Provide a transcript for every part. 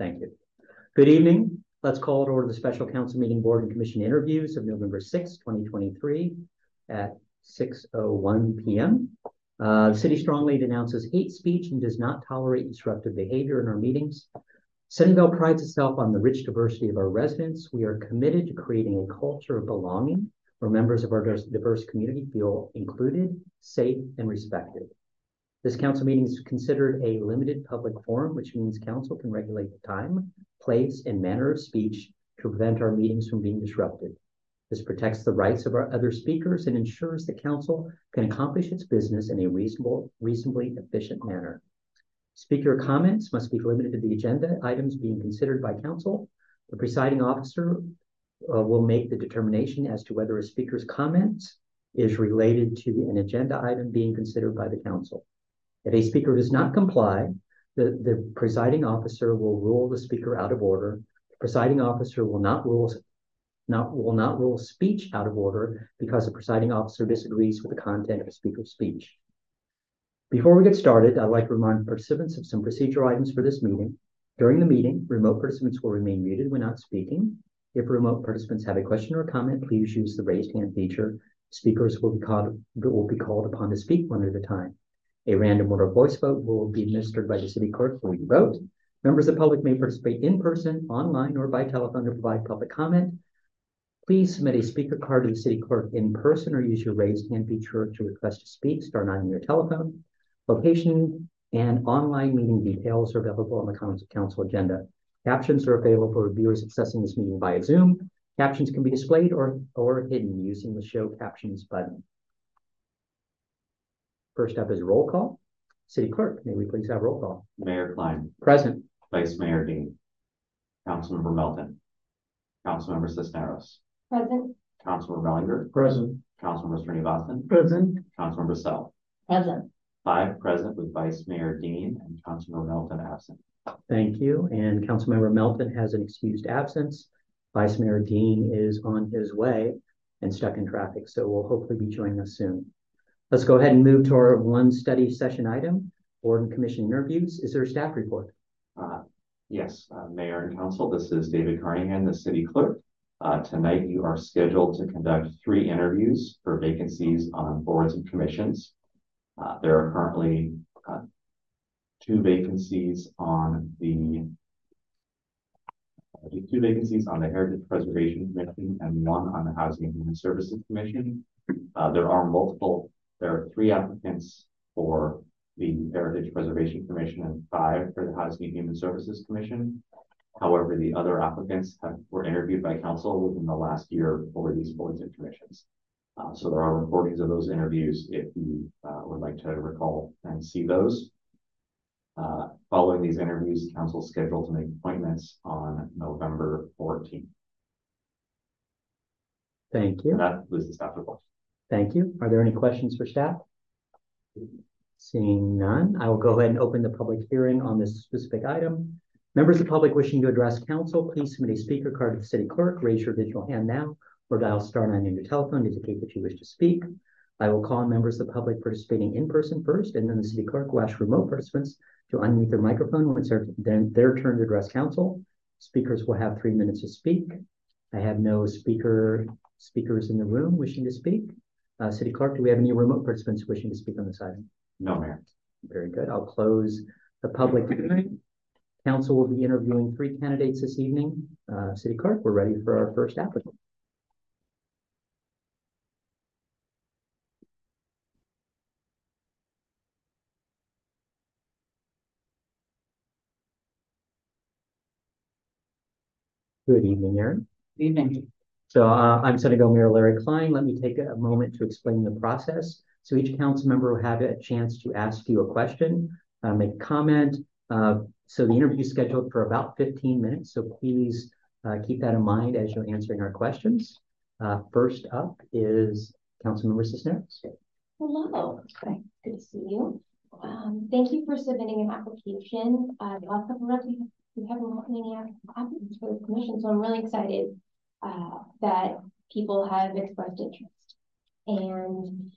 Thank you. Good evening. Let's call to order the special council meeting board and commission interviews of November sixth, twenty twenty-three at six oh one PM. Uh, the city strongly denounces hate speech and does not tolerate disruptive behavior in our meetings. Sunnyvale prides itself on the rich diversity of our residents. We are committed to creating a culture of belonging where members of our diverse community feel included, safe, and respected. This council meeting is considered a limited public forum, which means council can regulate the time, place, and manner of speech to prevent our meetings from being disrupted. This protects the rights of our other speakers and ensures the council can accomplish its business in a reasonable, reasonably efficient manner. Speaker comments must be limited to the agenda items being considered by council. The presiding officer uh, will make the determination as to whether a speaker's comments is related to an agenda item being considered by the council. If a speaker does not comply, the, the presiding officer will rule the speaker out of order. The presiding officer will not rule not will not rule speech out of order because the presiding officer disagrees with the content of a speaker's speech. Before we get started, I'd like to remind participants of some procedural items for this meeting. During the meeting, remote participants will remain muted when not speaking. If remote participants have a question or comment, please use the raised hand feature. Speakers will be called will be called upon to speak one at a time. A random order voice vote will be administered by the city clerk for you vote. Members of the public may participate in person, online, or by telephone to provide public comment. Please submit a speaker card to the city clerk in person or use your raised hand feature to request to speak, star nine on your telephone. Location and online meeting details are available on the council agenda. Captions are available for viewers accessing this meeting via Zoom. Captions can be displayed or, or hidden using the show captions button. First up is roll call. City Clerk, may we please have roll call? Mayor Klein, Present. Vice Mayor Din, Councilmember Melton, Councilmember Cisneros, Present. Councilmember Mehlinger, Present. Councilmember Srinivasan, Present. Councilmember Sell. Present. Five present with Vice Mayor Din and Councilmember Melton absent. Thank you. And Councilmember Melton has an excused absence. Vice Mayor Din is on his way and stuck in traffic, so will hopefully be joining us soon. Let's go ahead and move to our one study session item, board and commission interviews. Is there a staff report? Uh, yes, uh, Mayor and Council, this is David Carnahan, the City Clerk. Uh, tonight you are scheduled to conduct three interviews for vacancies on boards and commissions. Uh, there are currently uh, two vacancies on the uh, two vacancies on the Heritage Preservation Commission and one on the Housing and Human Services Commission. Uh, there are multiple there are three applicants for the Heritage Preservation Commission and five for the Housing and Human Services Commission. However, the other applicants have, were interviewed by council within the last year for these boards and commissions. Uh, so there are recordings of those interviews if you uh, would like to recall and see those. Uh, following these interviews, council is scheduled to make appointments on November 14th. Thank you. And that was the staff report. Thank you. Are there any questions for staff? Seeing none, I will go ahead and open the public hearing on this specific item. Members of the public wishing to address council, please submit a speaker card to the city clerk. Raise your digital hand now or dial star nine on your telephone to indicate that you wish to speak. I will call on members of the public participating in person first, and then the city clerk will ask remote participants to unmute their microphone when it's their, their turn to address council. Speakers will have three minutes to speak. I have no speaker speakers in the room wishing to speak. Uh, City Clerk, do we have any remote participants wishing to speak on this item? No, Mayor. Very good. I'll close the public hearing. Council will be interviewing three candidates this evening. Uh, City Clerk, we're ready for our first applicant. Good evening, Aaron. Good evening. So uh, I'm Sunnyvale Mayor Larry Klein. Let me take a moment to explain the process. So each council member will have a chance to ask you a question, uh, make a comment. Uh, so the interview is scheduled for about 15 minutes. So please uh, keep that in mind as you're answering our questions. Uh, first up is Councilmember Cisneros. Hello. Okay. good to see you. Um, thank you for submitting an application. Uh, couple of we, had many applicants for the commission, so I'm really excited uh, that people have expressed interest. And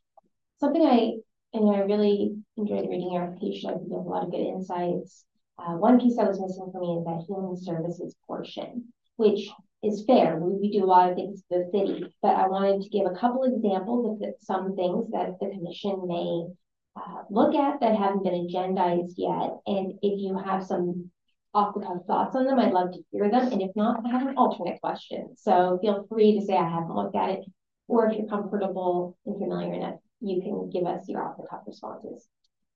something I, and I really enjoyed reading your application. I think you have a lot of good insights. Uh, one piece that was missing for me is that human services portion, which is fair. We, we do a lot of things for the city, but I wanted to give a couple examples of the, some things that the commission may uh, look at that haven't been agendized yet. And if you have some off the cuff thoughts on them, I'd love to hear them. And if not, I have an alternate question. So feel free to say I haven't looked at it, or if you're comfortable and familiar enough, you can give us your off the cuff responses.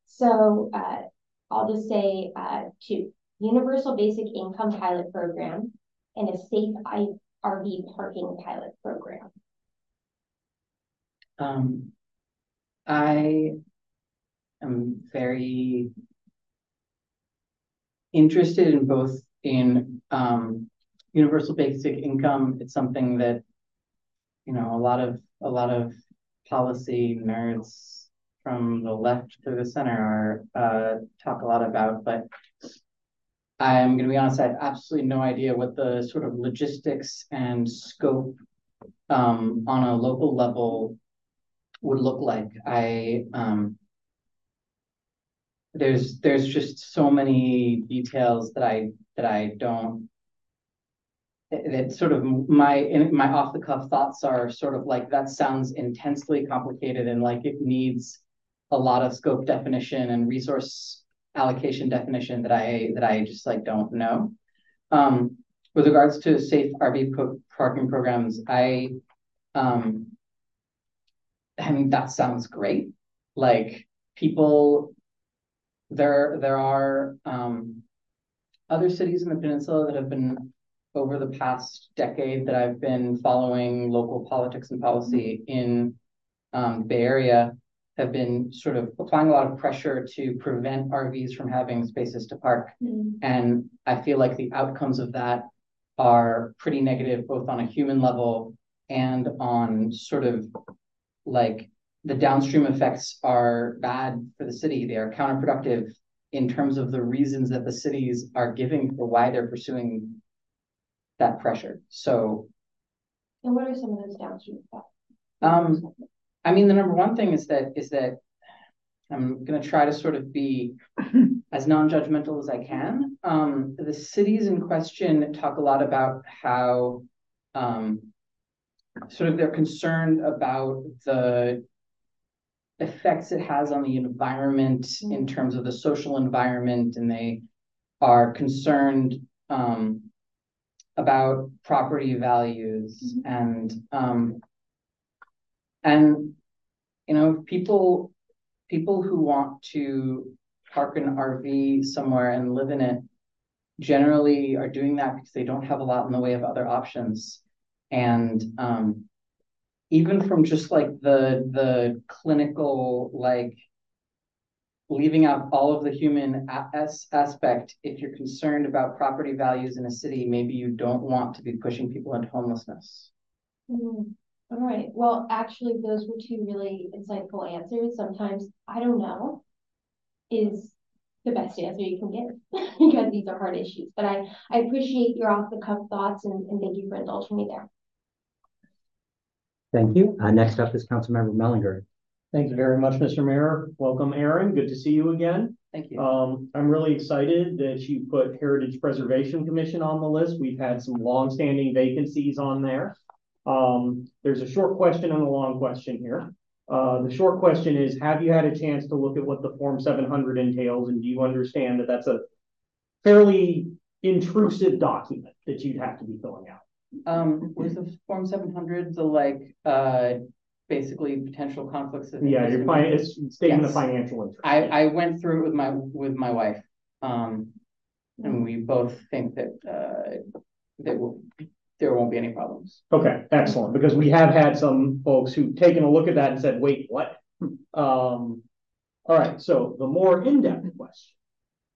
So uh, I'll just say uh, two, universal basic income pilot program and a safe RV parking pilot program. Um, I am very interested in both in um, universal basic income. It's something that you know a lot of a lot of policy nerds from the left to the center are uh, talk a lot about, but I'm going to be honest, I have absolutely no idea what the sort of logistics and scope um, on a local level would look like. I um, there's there's just so many details that I that I don't that sort of my my off the cuff thoughts are sort of like that sounds intensely complicated and like it needs a lot of scope definition and resource allocation definition that I that I just like don't know. Um, with regards to safe RV parking programs, I um, I mean that sounds great. Like people, there there are um, other cities in the peninsula that have been over the past decade that I've been following local politics and policy in um, Bay Area have been sort of applying a lot of pressure to prevent RVs from having spaces to park. Mm. And I feel like the outcomes of that are pretty negative, both on a human level and on sort of like the downstream effects are bad for the city. They are counterproductive in terms of the reasons that the cities are giving for why they're pursuing that pressure. So, and what are some of those downstream effects? Um, I mean, the number one thing is that is that I'm going to try to sort of be as non-judgmental as I can. Um, the cities in question talk a lot about how um, sort of they're concerned about the effects it has on the environment in terms of the social environment, and they are concerned um, about property values mm-hmm. and um, and you know, people people who want to park an RV somewhere and live in it generally are doing that because they don't have a lot in the way of other options. And um, even from just like the the clinical like leaving out all of the human as aspect if you're concerned about property values in a city maybe you don't want to be pushing people into homelessness mm. All right. Well, actually, those were two really insightful answers. Sometimes I don't know is the best answer you can give because these are hard issues. But I, I appreciate your off the cuff thoughts and, and thank you for indulging me there. Thank you. Uh, next up is Councilmember Mehlinger. Thank you very much, Mr. Mayor. Welcome, Aaron. Good to see you again. Thank you. Um, I'm really excited that you put Heritage Preservation Commission on the list. We've had some long-standing vacancies on there. Um, there's a short question and a long question here. Uh, the short question is, have you had a chance to look at what the Form 700 entails, and do you understand that that's a fairly intrusive document that you'd have to be filling out? Um, was the Form 700 the like uh, basically potential conflicts of yeah, your fi- it's statement yes. of financial interest. I, I went through it with my with my wife, um, and we both think that uh, that will there won't be any problems. Okay, excellent. Because we have had some folks who've taken a look at that and said, wait, what? Um, all right, so the more in-depth question.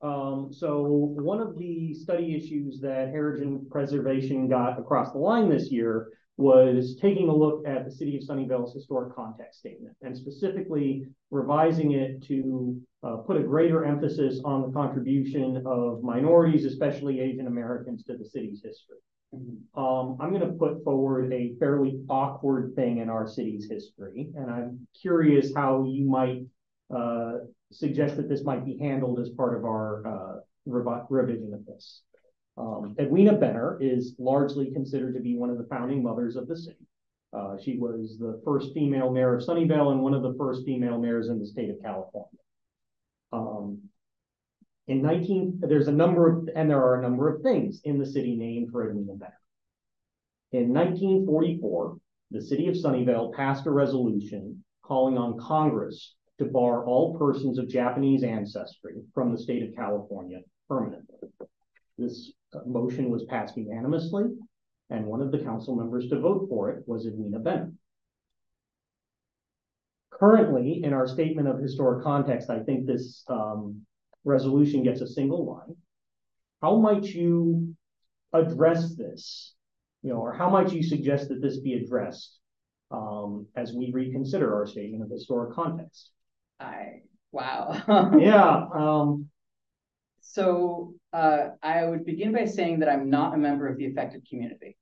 Um, so one of the study issues that Heritage Preservation got across the line this year was taking a look at the City of Sunnyvale's historic context statement and specifically revising it to uh, put a greater emphasis on the contribution of minorities, especially Asian Americans, to the city's history. Um, I'm going to put forward a fairly awkward thing in our city's history, and I'm curious how you might uh, suggest that this might be handled as part of our uh, revision of this. Um, Edwina Benner is largely considered to be one of the founding mothers of the city. Uh, she was the first female mayor of Sunnyvale and one of the first female mayors in the state of California. Um, in nineteen, there's a number of, and there are a number of things in the city named for Edwina Benner. In nineteen forty-four, the city of Sunnyvale passed a resolution calling on Congress to bar all persons of Japanese ancestry from the state of California permanently. This motion was passed unanimously, and one of the council members to vote for it was Edwina Benner. Currently, in our statement of historic context, I think this um, resolution gets a single line. How might you address this? You know, or how might you suggest that this be addressed um, as we reconsider our statement of historic context? I, wow. Yeah, um, So uh, I would begin by saying that I'm not a member of the affected community.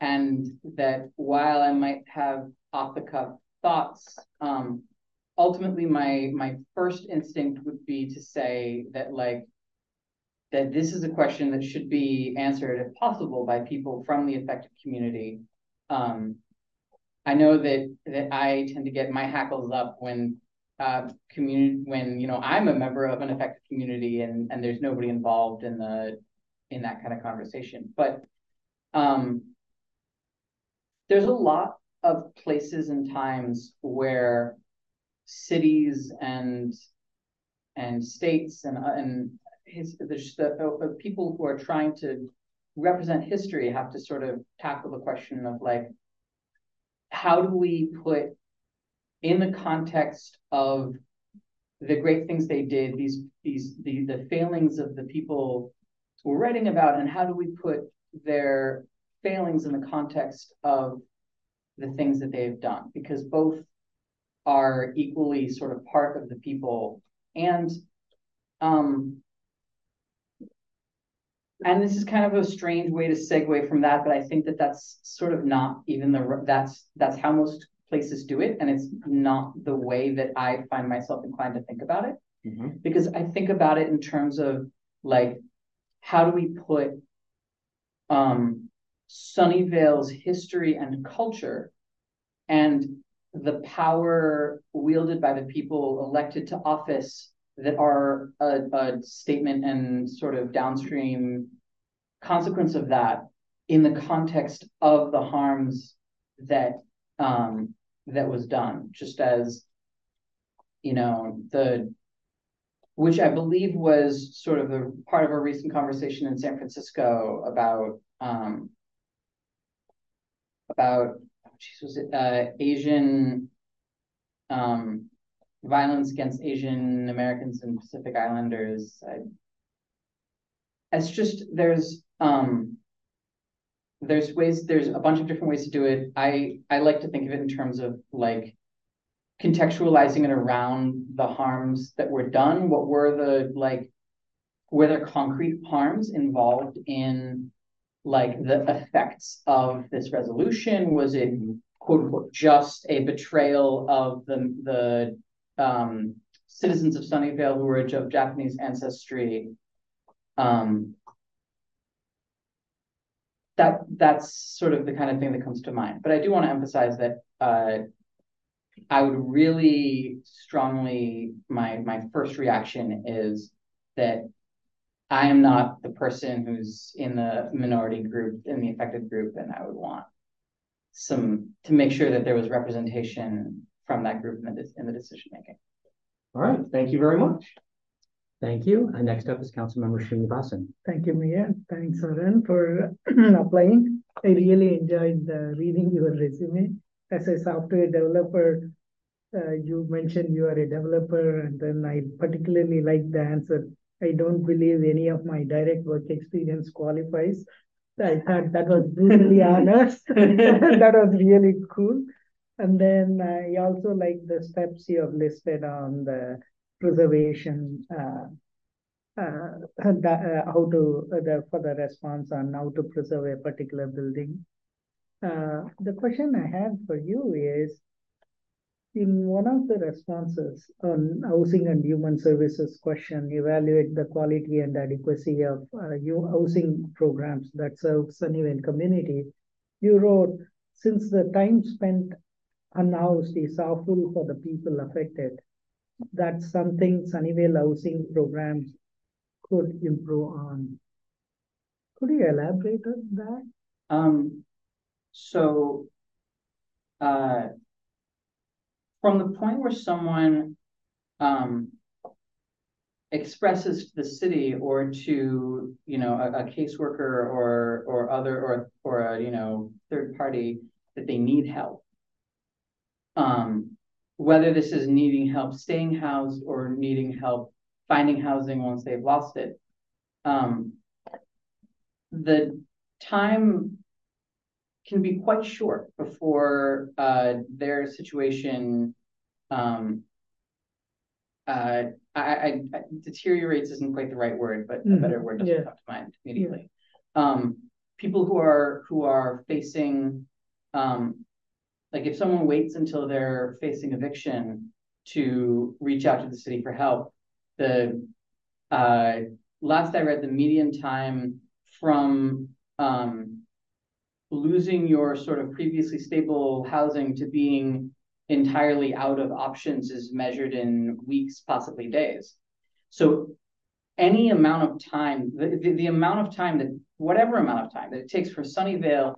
And that while I might have off the cuff thoughts, um, ultimately my my first instinct would be to say that like that this is a question that should be answered if possible by people from the affected community. Um, I know that that I tend to get my hackles up when uh, community when you know I'm a member of an affected community and and there's nobody involved in the in that kind of conversation. But um, there's a lot of places and times where cities and and states and uh, and his there's the uh, people who are trying to represent history have to sort of tackle the question of like how do we put in the context of the great things they did, these these the the failings of the people we're writing about, and how do we put their failings in the context of the things that they've done? Because both are equally sort of part of the people, and um, and this is kind of a strange way to segue from that, but I think that that's sort of not even the that's that's how most places do it, and it's not the way that I find myself inclined to think about it. Mhm. Because I think about it in terms of like, how do we put um, Sunnyvale's history and culture and the power wielded by the people elected to office that are a, a statement and sort of downstream consequence of that in the context of the harms that um, that was done, just as you know the which I believe was sort of a part of a recent conversation in San Francisco about um, about geez, was it uh, Asian um, violence against Asian Americans and Pacific Islanders. I, it's just there's um, there's ways there's a bunch of different ways to do it. I I like to think of it in terms of like contextualizing it around the harms that were done. What were the like were there concrete harms involved in like the effects of this resolution? Was it quote unquote just a betrayal of the the um, citizens of Sunnyvale who were of Japanese ancestry? Um, that that's sort of the kind of thing that comes to mind. But I do want to emphasize that uh, I would really strongly my my first reaction is that I am not the person who's in the minority group in the affected group, and I would want some to make sure that there was representation from that group in the in the decision making. all right, thank you very much. Thank you. And next up is Councilmember Srinivasan. Thank you, Mayor. Thanks, Arun, for applying. I really enjoyed uh, reading your resume. As a software developer, uh, you mentioned you are a developer, and then I particularly like the answer. I don't believe any of my direct work experience qualifies. I thought that was brutally honest. that was really cool. And then I also like the steps you have listed on the preservation, uh, uh, uh, how to, the, for the response on how to preserve a particular building. The question I have for you is, In one of the responses on housing and human services question, evaluate the quality and adequacy of uh, housing programs that serve Sunnyvale community. You wrote, since the time spent unhoused is awful for the people affected, that's something Sunnyvale housing programs could improve on. Could you elaborate on that? Um, so, uh, from the point where someone um, expresses to the city or to you know a, a caseworker or or other or or a you know third party that they need help um, whether this is needing help staying housed or needing help finding housing once they've lost it um, the time can be quite short before uh, their situation um, uh, I, I, I, deteriorates isn't quite the right word, but mm, a better word doesn't yeah. come to mind immediately. Yeah. Um, people who are who are facing um, like if someone waits until they're facing eviction to reach out to the city for help, the uh, last I read, the median time from um, losing your sort of previously stable housing to being entirely out of options is measured in weeks, possibly days. So any amount of time, the, the, the amount of time that, whatever amount of time that it takes for Sunnyvale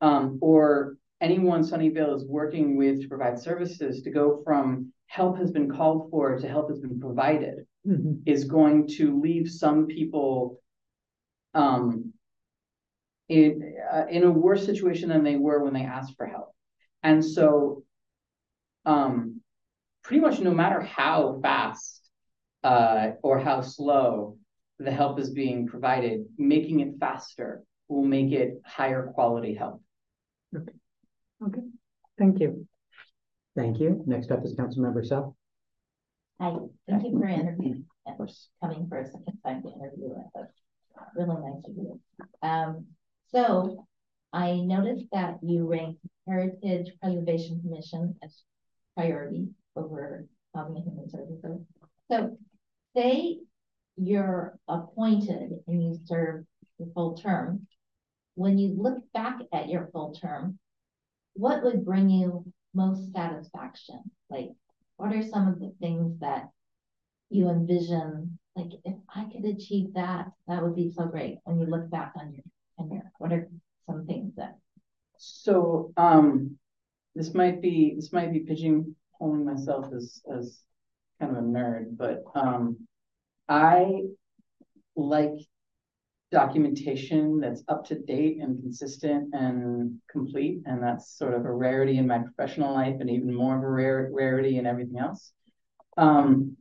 um, or anyone Sunnyvale is working with to provide services to go from help has been called for to help has been provided mm-hmm. is going to leave some people um, in uh, in a worse situation than they were when they asked for help. And so, um, pretty much no matter how fast uh, or how slow the help is being provided, making it faster will make it higher quality help. Okay. Okay. Thank you. Thank you. Next up is Councilmember Sell. Hi, thank you for interviewing and for coming for a second time to interview with us. Really nice of you. Um, so I noticed that you ranked Heritage Preservation Commission as priority over Housing and Human Services. So say you're appointed and you serve the full term. When you look back at your full term, what would bring you most satisfaction? Like, what are some of the things that you envision? Like, if I could achieve that, that would be so great when you look back on your tenure? What are some things that? So um, this might be this might be pigeonholing myself as as kind of a nerd, but um, I like documentation that's up to date and consistent and complete, and that's sort of a rarity in my professional life, and even more of a rare rarity in everything else. Um,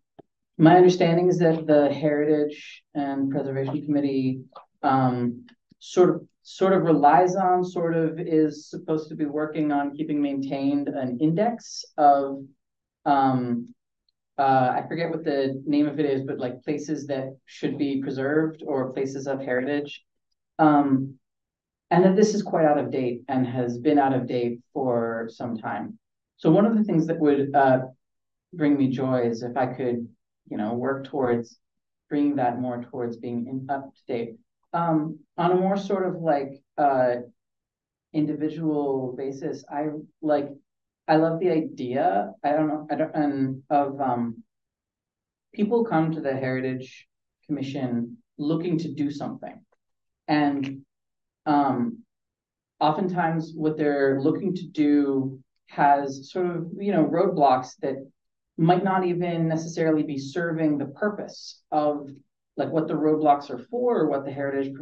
my understanding is that the Heritage and Preservation Committee um, sort of sort of relies on, sort of is supposed to be working on keeping maintained an index of um uh, I forget what the name of it is, but like places that should be preserved or places of heritage. Um, and that this is quite out of date and has been out of date for some time. So one of the things that would uh, bring me joy is if I could, you know, work towards bringing that more towards being in, up to date. Um, on a more sort of like uh, individual basis, I like I love the idea. I don't know. I don't and of um, people come to the Heritage Commission looking to do something, and um, oftentimes what they're looking to do has sort of you know roadblocks that might not even necessarily be serving the purpose of like what the roadblocks are for or what the Heritage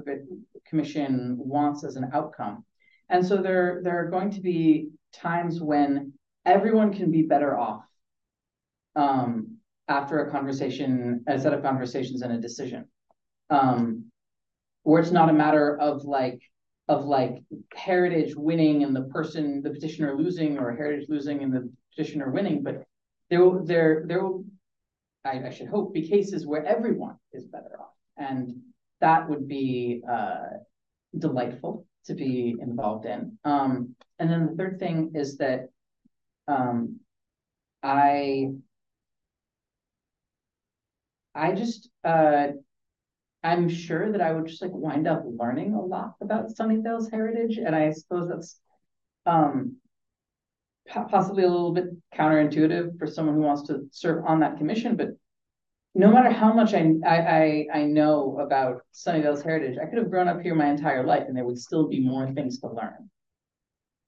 Commission wants as an outcome. And so there are going to be times when everyone can be better off um, after a conversation, a set of conversations and a decision. Um, where it's not a matter of like of like heritage winning and the person, the petitioner losing, or heritage losing and the petitioner winning, but there will there there will I, I, should hope, be cases where everyone is better off. And that would be uh, delightful to be involved in. Um, and then the third thing is that um, I I just uh I'm sure that I would just like wind up learning a lot about Sunnyvale's heritage, and I suppose that's um possibly a little bit counterintuitive for someone who wants to serve on that commission, but no matter how much I I I, know about Sunnyvale's heritage, I could have grown up here my entire life, and there would still be more things to learn.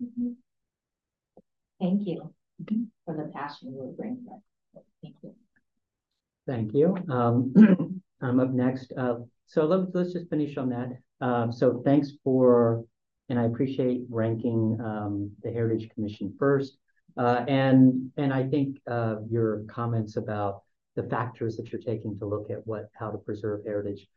Mm -hmm. Thank you for the passion you bring. Thank you. Thank you. Um, I'm up next. Uh, so let's let's just finish on that. Um, so thanks for, and I appreciate ranking um, the Heritage Commission first. Uh, and and I think uh, your comments about the factors that you're taking to look at what how to preserve heritage,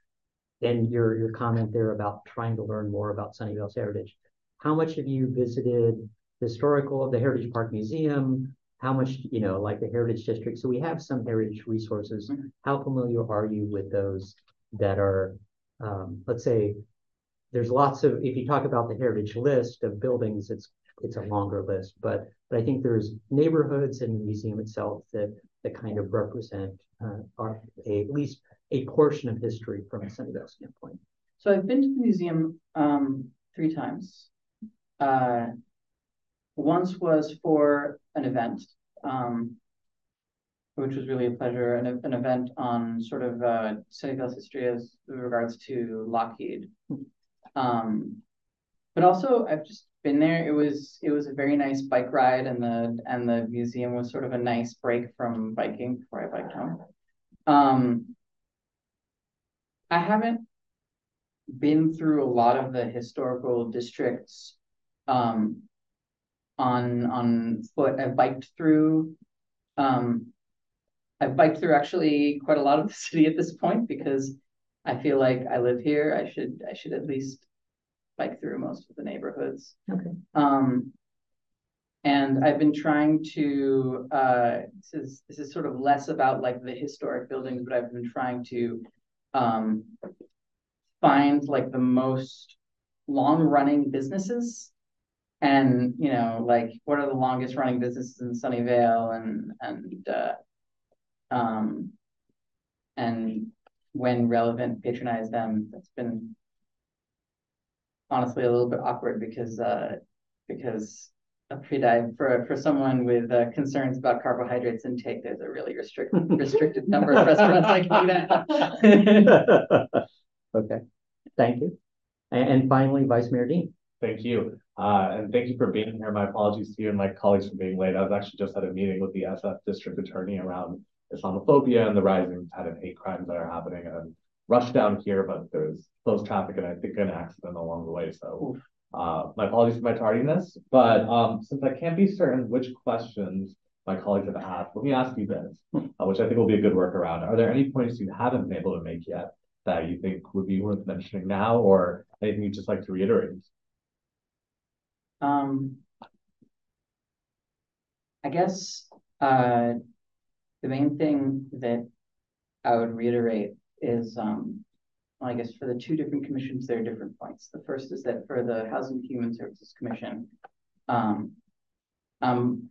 and your your comment there about trying to learn more about Sunnyvale's heritage. How much have you visited the historical the Heritage Park Museum? how much, you know, like the Heritage District. So we have some heritage resources. Mm-hmm. How familiar are you with those that are, um, let's say, there's lots of, if you talk about the heritage list of buildings, it's it's a longer list, but but I think there's neighborhoods and the museum itself that that kind of represent uh, are a, at least a portion of history from a Sunnyvale standpoint. So I've been to the museum um, three times. Uh, once was for an event, um, which was really a pleasure, an, an event on sort of uh, Sunnyvale's history as regards to Lockheed. Um, but also, I've just been there. It was it was a very nice bike ride, and the and the museum was sort of a nice break from biking before I biked home. Um, I haven't been through a lot of the historical districts um, on on foot. I've biked through. Um, I've biked through actually quite a lot of the city at this point because I feel like I live here. I should I should at least bike through most of the neighborhoods. Okay. Um, and I've been trying to. Uh, this is this is sort of less about like the historic buildings, but I've been trying to um, find like the most long running businesses and you know like what are the longest running businesses in Sunnyvale and and uh, um and when relevant patronize them that's been honestly a little bit awkward because uh because a pre-dive for for someone with uh, concerns about carbohydrates intake there's a really restricted restricted number of restaurants I can do that okay thank you and, and finally vice mayor Din Thank you. Uh, and thank you for being here. My apologies to you and my colleagues for being late. I was actually just at a meeting with the SF district attorney around Islamophobia and the rising kind of hate crimes that are happening and rushed down here, but there's close traffic and I think an accident along the way. So uh, my apologies for my tardiness, but um, since I can't be certain which questions my colleagues have asked, let me ask you this, uh, which I think will be a good workaround. Are there any points you haven't been able to make yet that you think would be worth mentioning now or anything you'd just like to reiterate? Um, I guess uh, the main thing that I would reiterate is, um, I guess for the two different commissions, there are different points. The first is that for the Housing and Human Services Commission, um, um,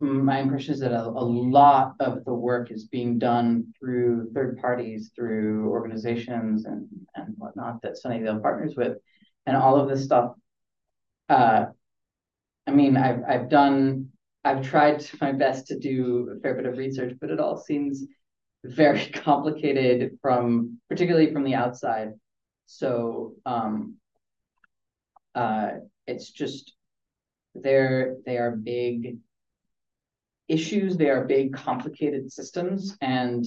my impression is that a, a, lot of the work is being done through third parties, through organizations and, and whatnot that Sunnyvale partners with. And all of this stuff uh, I mean, I've I've done I've tried my best to do a fair bit of research, but it all seems very complicated from particularly from the outside. So um, uh, it's just they're they are big issues. They are big, complicated systems, and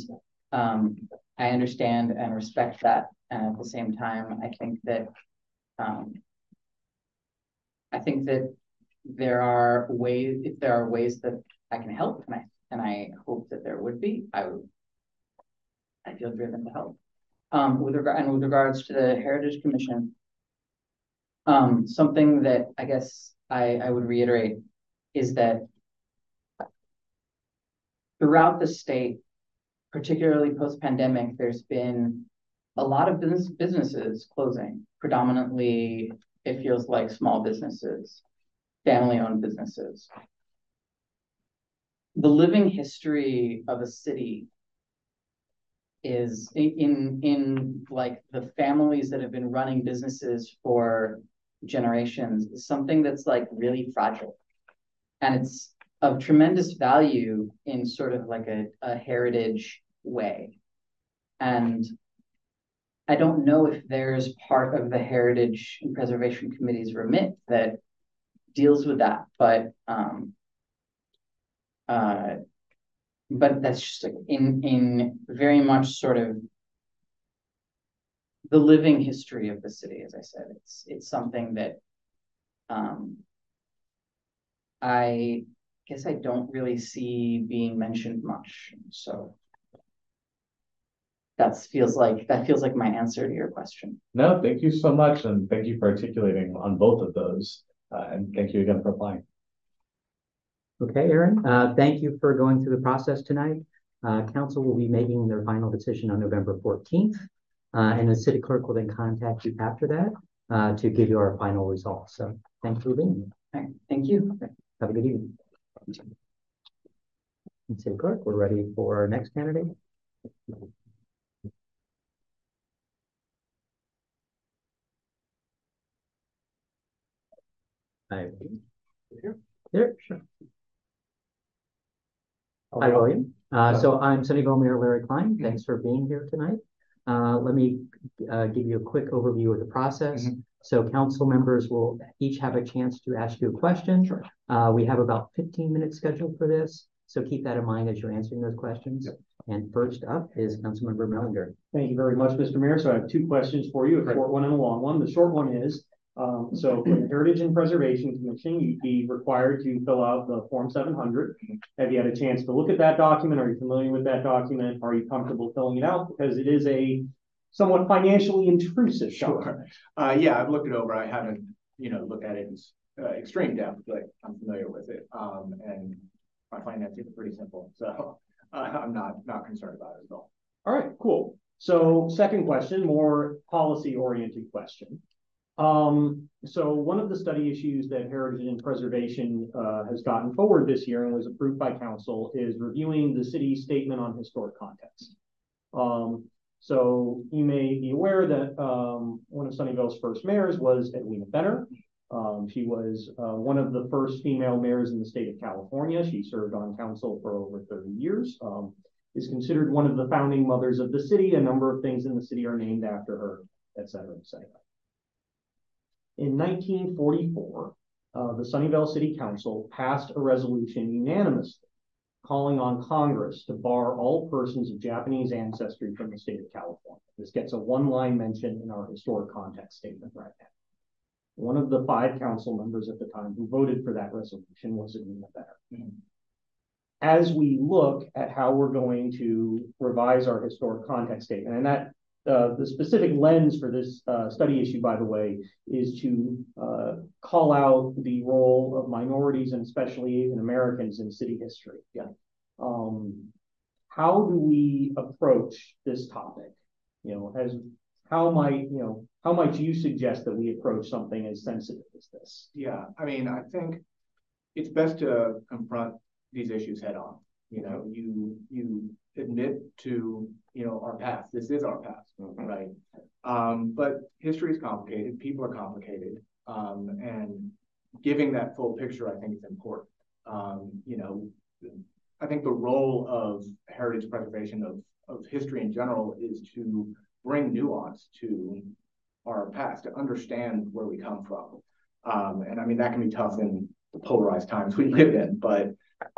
um, I understand and respect that. And at the same time, I think that um, I think that there are ways, if there are ways that I can help, and I and I hope that there would be, I would, I feel driven to help. Um, with regard and with regards to the Heritage Commission, um, something that I guess I, I would reiterate is that throughout the state, particularly post-pandemic, there's been a lot of business businesses closing, predominantly it feels like small businesses, family owned businesses. the living history of a city is in in like the families that have been running businesses for generations something that's like really fragile. And it's of tremendous value in sort of like a, a heritage way. And I don't know if there's part of the Heritage and Preservation Committee's remit that deals with that, but um uh but that's just in in very much sort of the living history of the city, as I said, it's it's something that um I guess I don't really see being mentioned much, so that feels like that feels like my answer to your question. No, thank you so much, and thank you for articulating on both of those. Uh, and thank you again for applying. Okay, Aaron, uh, thank you for going through the process tonight. Uh, council will be making their final decision on November fourteenth. Uh, and the city clerk will then contact you after that, uh, to give you our final results. So thank you for being here. All right, thank you. Have a good evening. And City Clerk, we're ready for our next candidate. I. Here, sure. Hi, William. Uh, so I'm Sunnyvale Mayor Larry Klein. Thanks for being here tonight. Uh, let me, uh, give you a quick overview of the process. So council members will each have a chance to ask you a question. Sure. Uh, we have about fifteen minutes scheduled for this, so keep that in mind as you're answering those questions. And first up is Councilmember Mehlinger. Thank you very much, Mr. Mayor. So I have two questions for you, a Great. short one and a long one. The short one is, um, so for the Heritage and Preservation Commission, you'd be required to fill out the Form seven hundred. Have you had a chance to look at that document? Are you familiar with that document? Are you comfortable filling it out? Because it is a somewhat financially intrusive. Sure. Uh, yeah, I've looked it over. I haven't, you know, looked at it in uh, extreme depth, but I'm familiar with it. Um, and my financing is pretty simple, so uh, I'm not, not concerned about it at all. All right, cool. So second question, more policy oriented question. Um, so one of the study issues that Heritage and Preservation uh, has gotten forward this year and was approved by council is reviewing the city's statement on historic context. Um, so you may be aware that um, one of Sunnyvale's first mayors was Edwina Benner. Um, she was uh, one of the first female mayors in the state of California. She served on council for over 30 years. Um, is considered one of the founding mothers of the city. A number of things in the city are named after her, et cetera, et cetera. In 1944, uh, the Sunnyvale City Council passed a resolution unanimously calling on Congress to bar all persons of Japanese ancestry from the state of California. This gets a one-line mention in our historic context statement right now. One of the five council members at the time who voted for that resolution was Edwina Benner as we look at how we're going to revise our historic context statement, and that uh, the specific lens for this uh, study issue, by the way, is to uh, call out the role of minorities and especially Asian Americans in city history. Yeah. Um, how do we approach this topic? You know, as how might you know how might you suggest that we approach something as sensitive as this? Yeah, I mean, I think it's best to confront these issues head on. You know, you, you admit to, you know, our past. This is our past, right? Um, but history is complicated. People are complicated. Um, and giving that full picture, I think is important. Um, you know, I think the role of heritage preservation of, of history in general is to bring nuance to our past, to understand where we come from. Um, and I mean, that can be tough in the polarized times we live in, but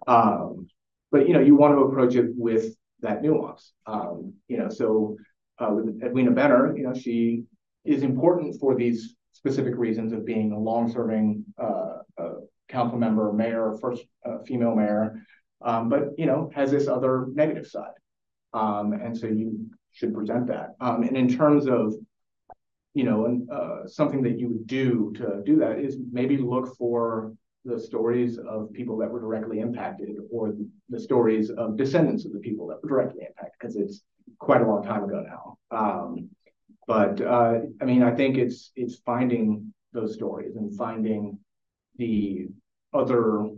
um, but you know, you want to approach it with that nuance. Um, you know, so uh, with Edwina Benner, you know, she is important for these specific reasons of being a long-serving uh, uh, council member, mayor, first uh, female mayor, um, but you know, has this other negative side, um, and so you should present that. Um, and in terms of you know, uh, something that you would do to do that is maybe look for the stories of people that were directly impacted or the stories of descendants of the people that were directly impacted because it's quite a long time ago now. Um, but uh, I mean, I think it's it's finding those stories and finding the other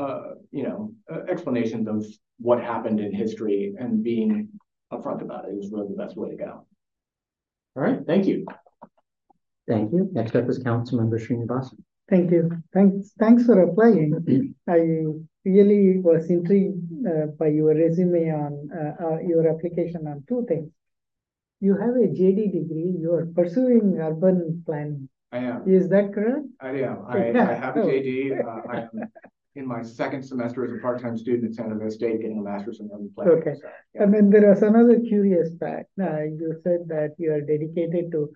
uh, you know, uh, explanations of what happened in history and being upfront about it is really the best way to go. All right, thank you. Thank you. Next up is Councilmember Srinivasan. Thank you. Thanks, thanks for applying. I really was intrigued uh, by your resume on uh, uh, your application on two things. You have a JD degree. You are pursuing urban planning. I am. Is that correct? I am. I, I have a JD. Uh, I am in my second semester as a part-time student at San Jose State, getting a master's in urban planning. Okay. So, yeah. And then there was another curious fact. Uh, you said that you are dedicated to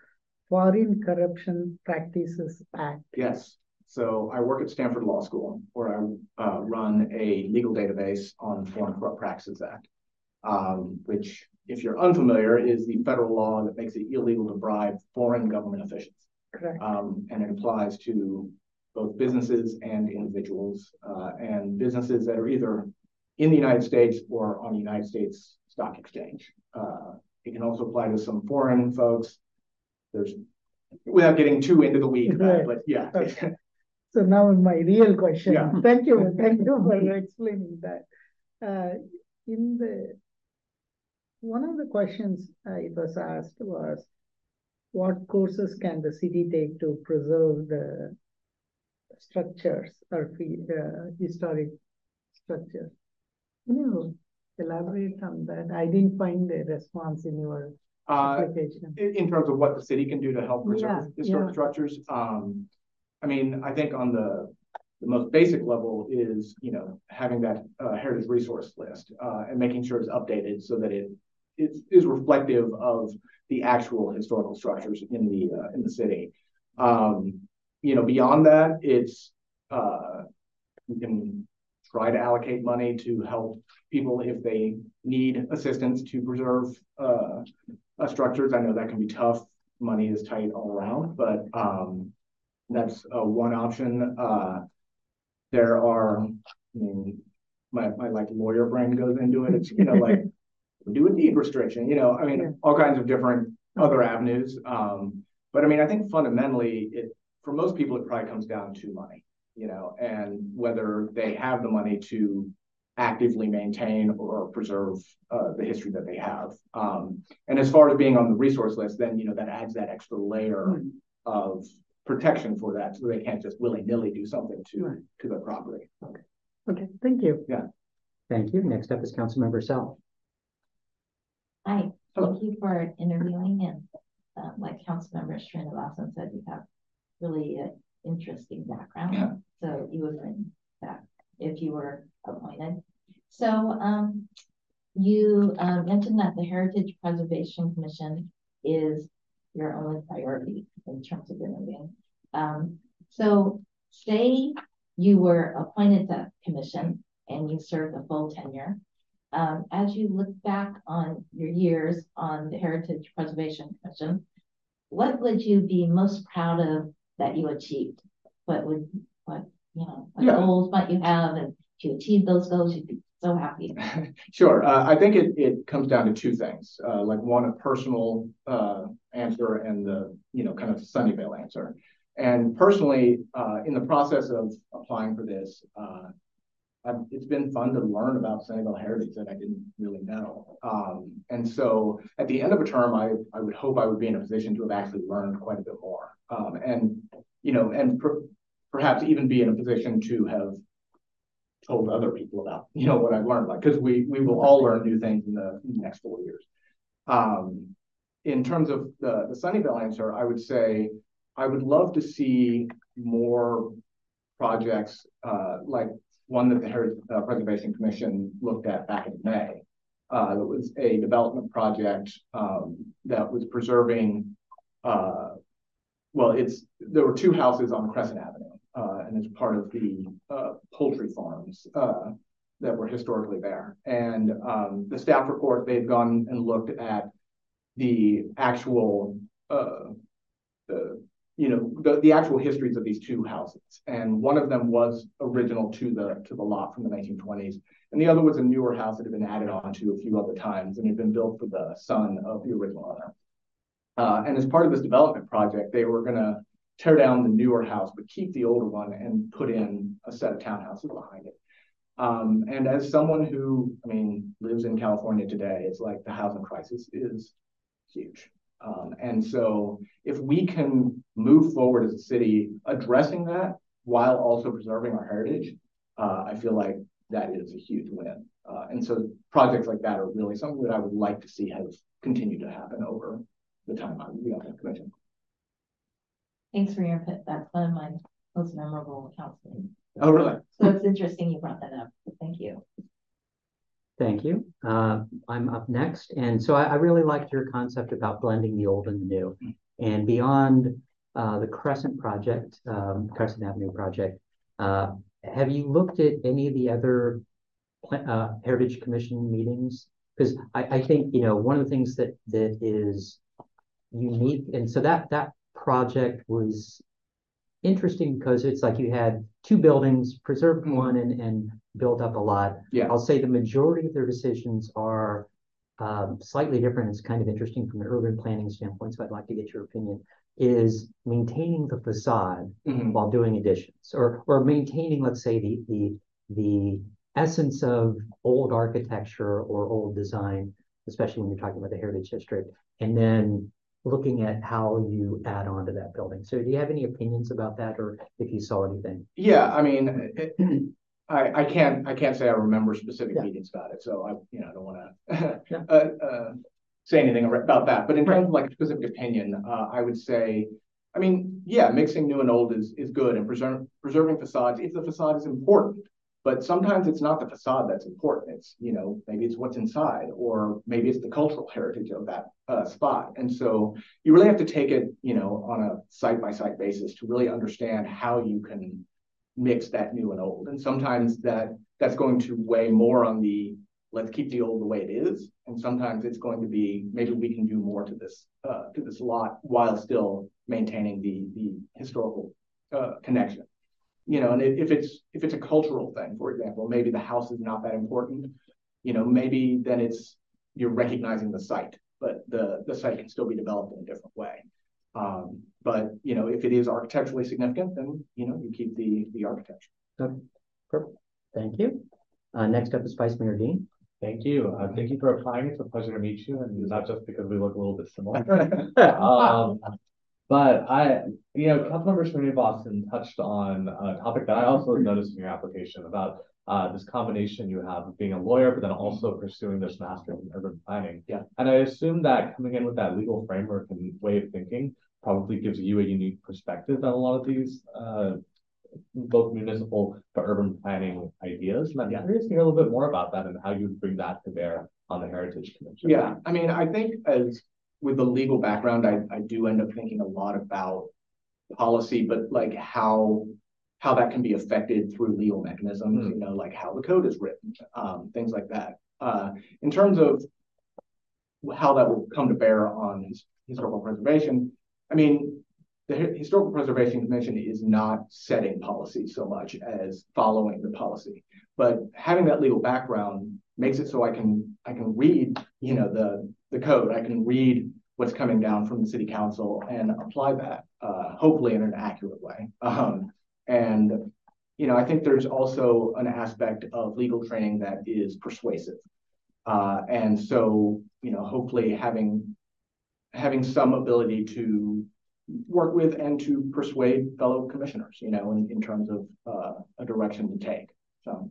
Foreign Corruption Practices Act. Yes. So I work at Stanford Law School, where I uh, run a legal database on the Foreign Corrupt Practices Act, um, which, if you're unfamiliar, is the federal law that makes it illegal to bribe foreign government officials. Correct. Um, and it applies to both businesses and individuals, uh, and businesses that are either in the United States or on the United States Stock Exchange. Uh, it can also apply to some foreign folks. There's, without getting too into the weeds, Right. but yeah. Okay. So now my real question. Yeah. Thank you, thank you for explaining that. Uh, in the, one of the questions uh, it was asked was, what courses can the city take to preserve the structures or uh, historic structures? Can you elaborate on that? I didn't find a response in your Uh, application. in, in terms of what the city can do to help preserve Yeah, historic yeah. structures, um, I mean, I think on the, the most basic level is, you know, having that, uh, heritage resource list, uh, and making sure it's updated so that it is, is reflective of the actual historical structures in the, uh, in the city. Um, you know, beyond that, it's, uh, we can try to allocate money to help people if they need assistance to preserve, uh, uh, structures. I know that can be tough. Money is tight all around, but um, that's uh, one option. Uh, there are, I mean, my, my like lawyer brain goes into it. It's, you know, like do a deed restriction, you know, I mean, Yeah. all kinds of different other avenues. Um, but I mean, I think fundamentally it, for most people, it probably comes down to money, you know, and whether they have the money to actively maintain or preserve uh, the history that they have. Um, and as far as being on the resource list, then you know that adds that extra layer Hmm. of protection for that, so they can't just willy nilly do something to Right. to the property. Okay, Okay. thank you. Yeah. Thank you. Next up is Councilmember Sell. Hi, Hello. thank you for interviewing and, uh, like Councilmember Srinivasan said, you have really an interesting Yeah. background. So you would bring that if you were appointed. So, um, you, uh, mentioned that the Heritage Preservation Commission is your only priority in terms of interviewing. Um, so say you were appointed to commission and you served a full tenure. Um, as you look back on your years on the Heritage Preservation Commission, what would you be most proud of that you achieved? What would, what, you know, what Yeah. goals might you have? And if you achieve those goals, you'd be so happy. Sure. Uh, I think it, it comes down to two things, uh, like one, a personal, uh, answer and the, you know, kind of Sunnyvale answer. And personally, uh, in the process of applying for this, uh, it's been fun to learn about Sunnyvale heritage that I didn't really know. Um, and so at the end of a term, I, I would hope I would be in a position to have actually learned quite a bit more. Um, and, you know, and per- perhaps even be in a position to have told other people about, you know, what I've learned, like, because we, we will all learn new things in the next four years. Um, in terms of the, the Sunnyvale answer, I would say, I would love to see more projects, uh, like one that the Heritage uh, Preservation Commission looked at back in May. Uh, that was a development project, um, that was preserving, uh, well, it's, there were two houses on Crescent Avenue, and it's part of the, uh, poultry farms, uh, that were historically there. And, um, the staff report, they've gone and looked at the actual, uh, the, you know, the, the actual histories of these two houses. And one of them was original to the, to the lot from the nineteen twenties. And the other was a newer house that had been added on to a few other times and had been built for the son of the original owner. Uh, and as part of this development project, they were gonna tear down the newer house, but keep the older one and put in a set of townhouses behind it. Um, and as someone who, I mean, lives in California today, it's like the housing crisis is huge. Um, and so if we can move forward as a city addressing that while also preserving our heritage, uh, I feel like that is a huge win. Uh, and so projects like that are really something that I would like to see have continued to happen over the time I was on the commission. Thanks for your input. That's one of my most memorable counseling. Oh, really? So it's interesting you brought that up. Thank you. Thank you. Uh, I'm up next. And so I, I, really liked your concept about blending the old and the new. And beyond uh, the Crescent project, um, Crescent Avenue project, uh, have you looked at any of the other uh, Heritage Commission meetings? Because I, I think, you know, one of the things that that is unique, and so that that project was interesting because it's like you had two buildings, preserved mm-hmm. one and, and built up a lot. Yeah. I'll say the majority of their decisions are um, slightly different. It's kind of interesting from an urban planning standpoint, so I'd like to get your opinion. Is maintaining the facade mm-hmm. while doing additions, or or maintaining, let's say, the the the essence of old architecture or old design, especially when you're talking about the heritage district, and then looking at how you add on to that building. So do you have any opinions about that or if you saw anything? Yeah, I mean, it, I, I can't I can't say I remember specific yeah. meetings about it, so I you know I don't want to yeah. uh, uh, say anything about that. But in terms of like a specific opinion, uh, I would say, I mean, yeah, mixing new and old is is good, and preserve, preserving facades if the facade is important. But sometimes it's not the facade that's important. It's, you know, maybe it's what's inside, or maybe it's the cultural heritage of that uh, spot. And so you really have to take it, you know, on a site by site basis to really understand how you can mix that new and old. And sometimes that that's going to weigh more on the let's keep the old the way it is. And sometimes it's going to be maybe we can do more to this uh, to this lot while still maintaining the the historical uh, connection you know, and if it's if it's a cultural thing, for example, maybe the house is not that important, you know, maybe then it's you're recognizing the site, but the the site can still be developed in a different way. Um, but you know, if it is architecturally significant, then you know you keep the the architecture. Okay. Perfect. Thank you. Uh, next up is Vice Mayor Din. Thank you. Uh, thank you for applying. It's a pleasure to meet you, and not just because we look a little bit similar. um, but I, you know, Councilmember Srinivasan touched on a topic that I also noticed in your application about uh, this combination you have of being a lawyer, but then also pursuing this master's in urban planning. Yeah. And I assume that coming in with that legal framework and way of thinking probably gives you a unique perspective on a lot of these uh, both municipal but urban planning ideas. And I'm yeah. curious to hear a little bit more about that and how you bring that to bear on the Heritage Commission. Yeah, I mean, I think as with the legal background, I, I do end up thinking a lot about policy, but like how how that can be affected through legal mechanisms, mm. you know, like how the code is written, um, things like that. Uh, in terms of how that will come to bear on his, historical preservation, I mean, the Historical Preservation Commission is not setting policy so much as following the policy, but having that legal background makes it so I can I can read, you know, the the code. I can read what's coming down from the city council and apply that, uh, hopefully in an accurate way. Um, and, you know, I think there's also an aspect of legal training that is persuasive. Uh, and so, you know, hopefully having having some ability to work with and to persuade fellow commissioners, you know, in, in terms of uh, a direction to take. So,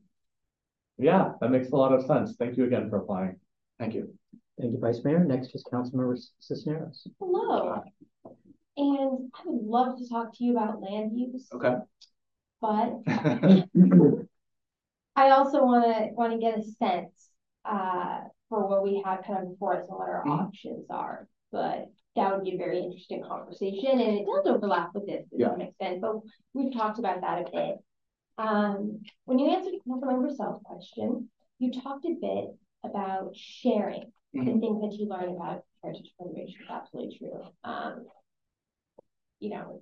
yeah, that makes a lot of sense. Thank you again for applying. Thank you. Thank you, Vice Mayor. Next is Councilmember Cisneros. Hello. And I would love to talk to you about land use. Okay. But I also want to want to get a sense uh, for what we have kind of before us and what our mm -hmm. options are. But that would be a very interesting conversation, and it does overlap with this to yeah. some extent. But we've talked about that a bit. Um, when you answered Councilmember Sell's question, you talked a bit about sharing mm-hmm. and things that you learn about heritage preservation is absolutely true. Um, you know,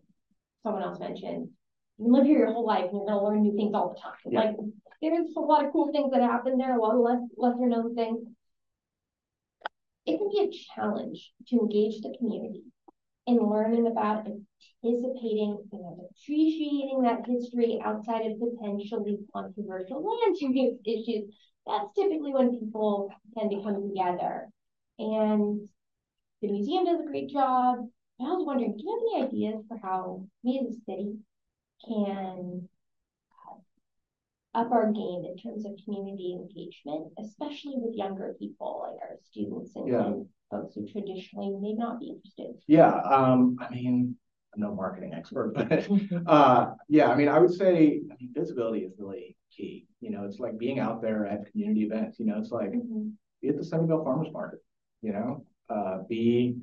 someone else mentioned you can live here your whole life and you're gonna learn new things all the time. Yeah. Like there's a lot of cool things that happen there, a lot of less lesser known things. It can be a challenge to engage the community and learning about anticipating, you know, appreciating that history outside of potentially controversial land use issues. That's typically when people tend to come together. And the museum does a great job. I was wondering, do you have any ideas for how we as a city can up our game in terms of community engagement, especially with younger people like our students and, Yeah. and folks who traditionally may not be interested. Yeah, um, I mean, I'm no marketing expert, but uh, yeah, I mean, I would say I mean, visibility is really key. You know, it's like being out there at community events. You know, it's like Mhm. be at the Sunnyvale Farmers Market. You know, uh, be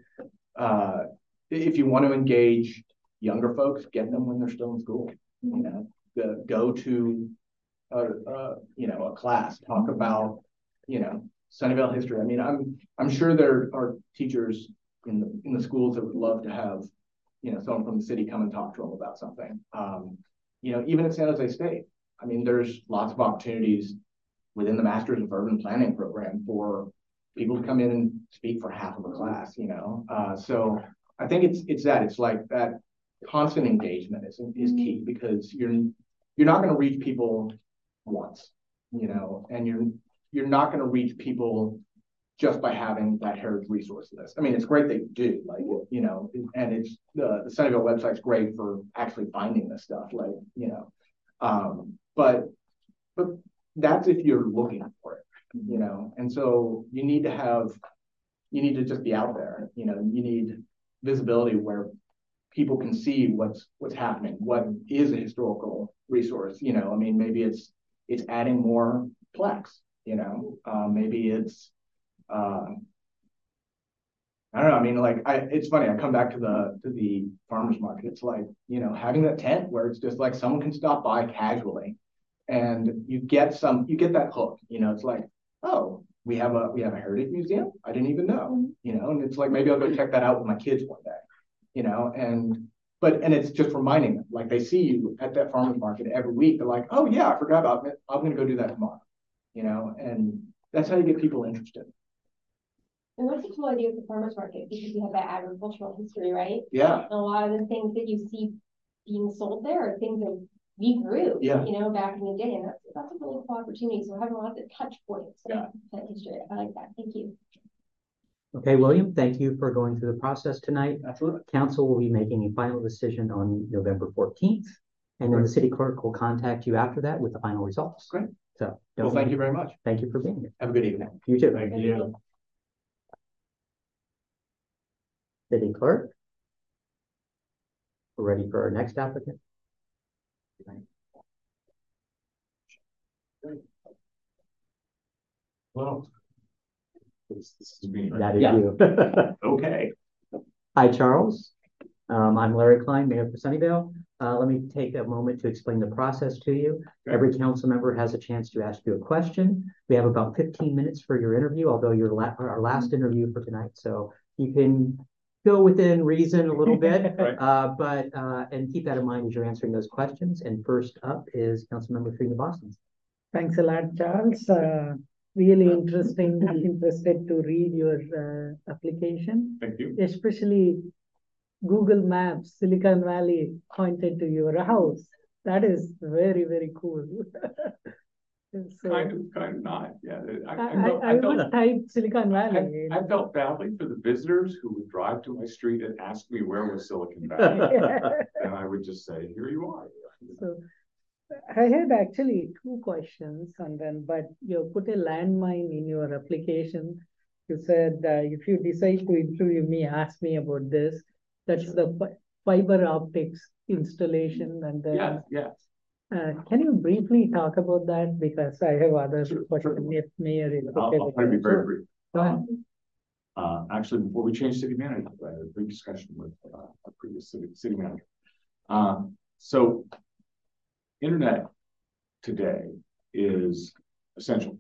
uh, if you want to engage younger folks, get them when they're still in school. You know, the, go to a, a you know a class, talk about you know Sunnyvale history. I mean, I'm I'm sure there are teachers in the in the schools that would love to have you know someone from the city come and talk to them about something. Um, you know, even at San Jose State, I mean, there's lots of opportunities within the Masters of Urban Planning program for people to come in and speak for half of a class. You know, uh, so I think it's it's that it's like that constant engagement is is key because you're you're not going to reach people once, you know, and you're you're not going to reach people just by having that heritage resource list. I mean, it's great that you do, like, you know, and it's the, the Sunnyvale website's great for actually finding this stuff, like, you know, um, but, but that's if you're looking for it, you know, and so you need to have, you need to just be out there, you know, you need visibility where people can see what's, what's happening, what is a historical resource, you know, I mean, maybe it's, it's adding more plaques, you know, uh, maybe it's, uh, I don't know. I mean, like, I, it's funny. I come back to the, to the farmer's market. It's like, you know, having that tent where it's just like someone can stop by casually and you get some, you get that hook, you know, it's like, oh, we have a, we have a heritage museum. I didn't even know, you know, and it's like, maybe I'll go check that out with my kids one day, you know, and, but, and it's just reminding them, like they see you at that farmer's market every week. They're like, oh yeah, I forgot about it. I'm going to go do that tomorrow, you know, and that's how you get people interested. And that's a cool idea with the farmer's market because you have that agricultural history, right? Yeah. And a lot of the things that you see being sold there are things that we grew, Yeah. you know, back in the day. And that's, that's a really cool opportunity. So having lots of touch points Yeah. that history. I like that. Thank you. Okay, William, thank you for going through the process tonight. Absolutely. Council will be making a final decision on November fourteenth. And then the city clerk will contact you after that with the final results. Great. So. Well, thank you very much. Thank you for being here. Have a good evening. You too. Thank you. City clerk. We're ready for our next applicant. Well. This, this is me. That is Yeah. you. Okay. Hi, Charles. Um, I'm Larry Klein, Mayor for Sunnyvale. Uh, let me take a moment to explain the process to you. Okay. Every council member has a chance to ask you a question. We have about fifteen minutes for your interview, although you're la- our last interview for tonight, so you can go within reason a little bit. Right. Uh, but, uh, and keep that in mind as you're answering those questions. And first up is Councilmember Srinivasan. Thanks a lot, Charles. Uh, really interesting, interested to read your uh, application, Thank you. especially Google Maps, Silicon Valley pointed to your house. That is very, very cool. So, Kind of, kind of not, yeah. I, I, I, I, felt- I I felt, type Silicon Valley. I, I felt badly for the visitors who would drive to my street and ask me where was Silicon Valley. And I would just say, here you are. So I had actually two questions and then, but you put a landmine in your application. You said, uh, if you decide to interview me, ask me about this. That's the fiber optics installation and then. Yes, yes. Uh, can you briefly talk about that? Because I have other Sure, questions sure. if Mayor is I'll, okay I'll try to be that. very Sure. brief. Go ahead. Uh, actually, before we changed city manager, I had a big discussion with, uh, our previous city, city manager. Um, so internet today is essential,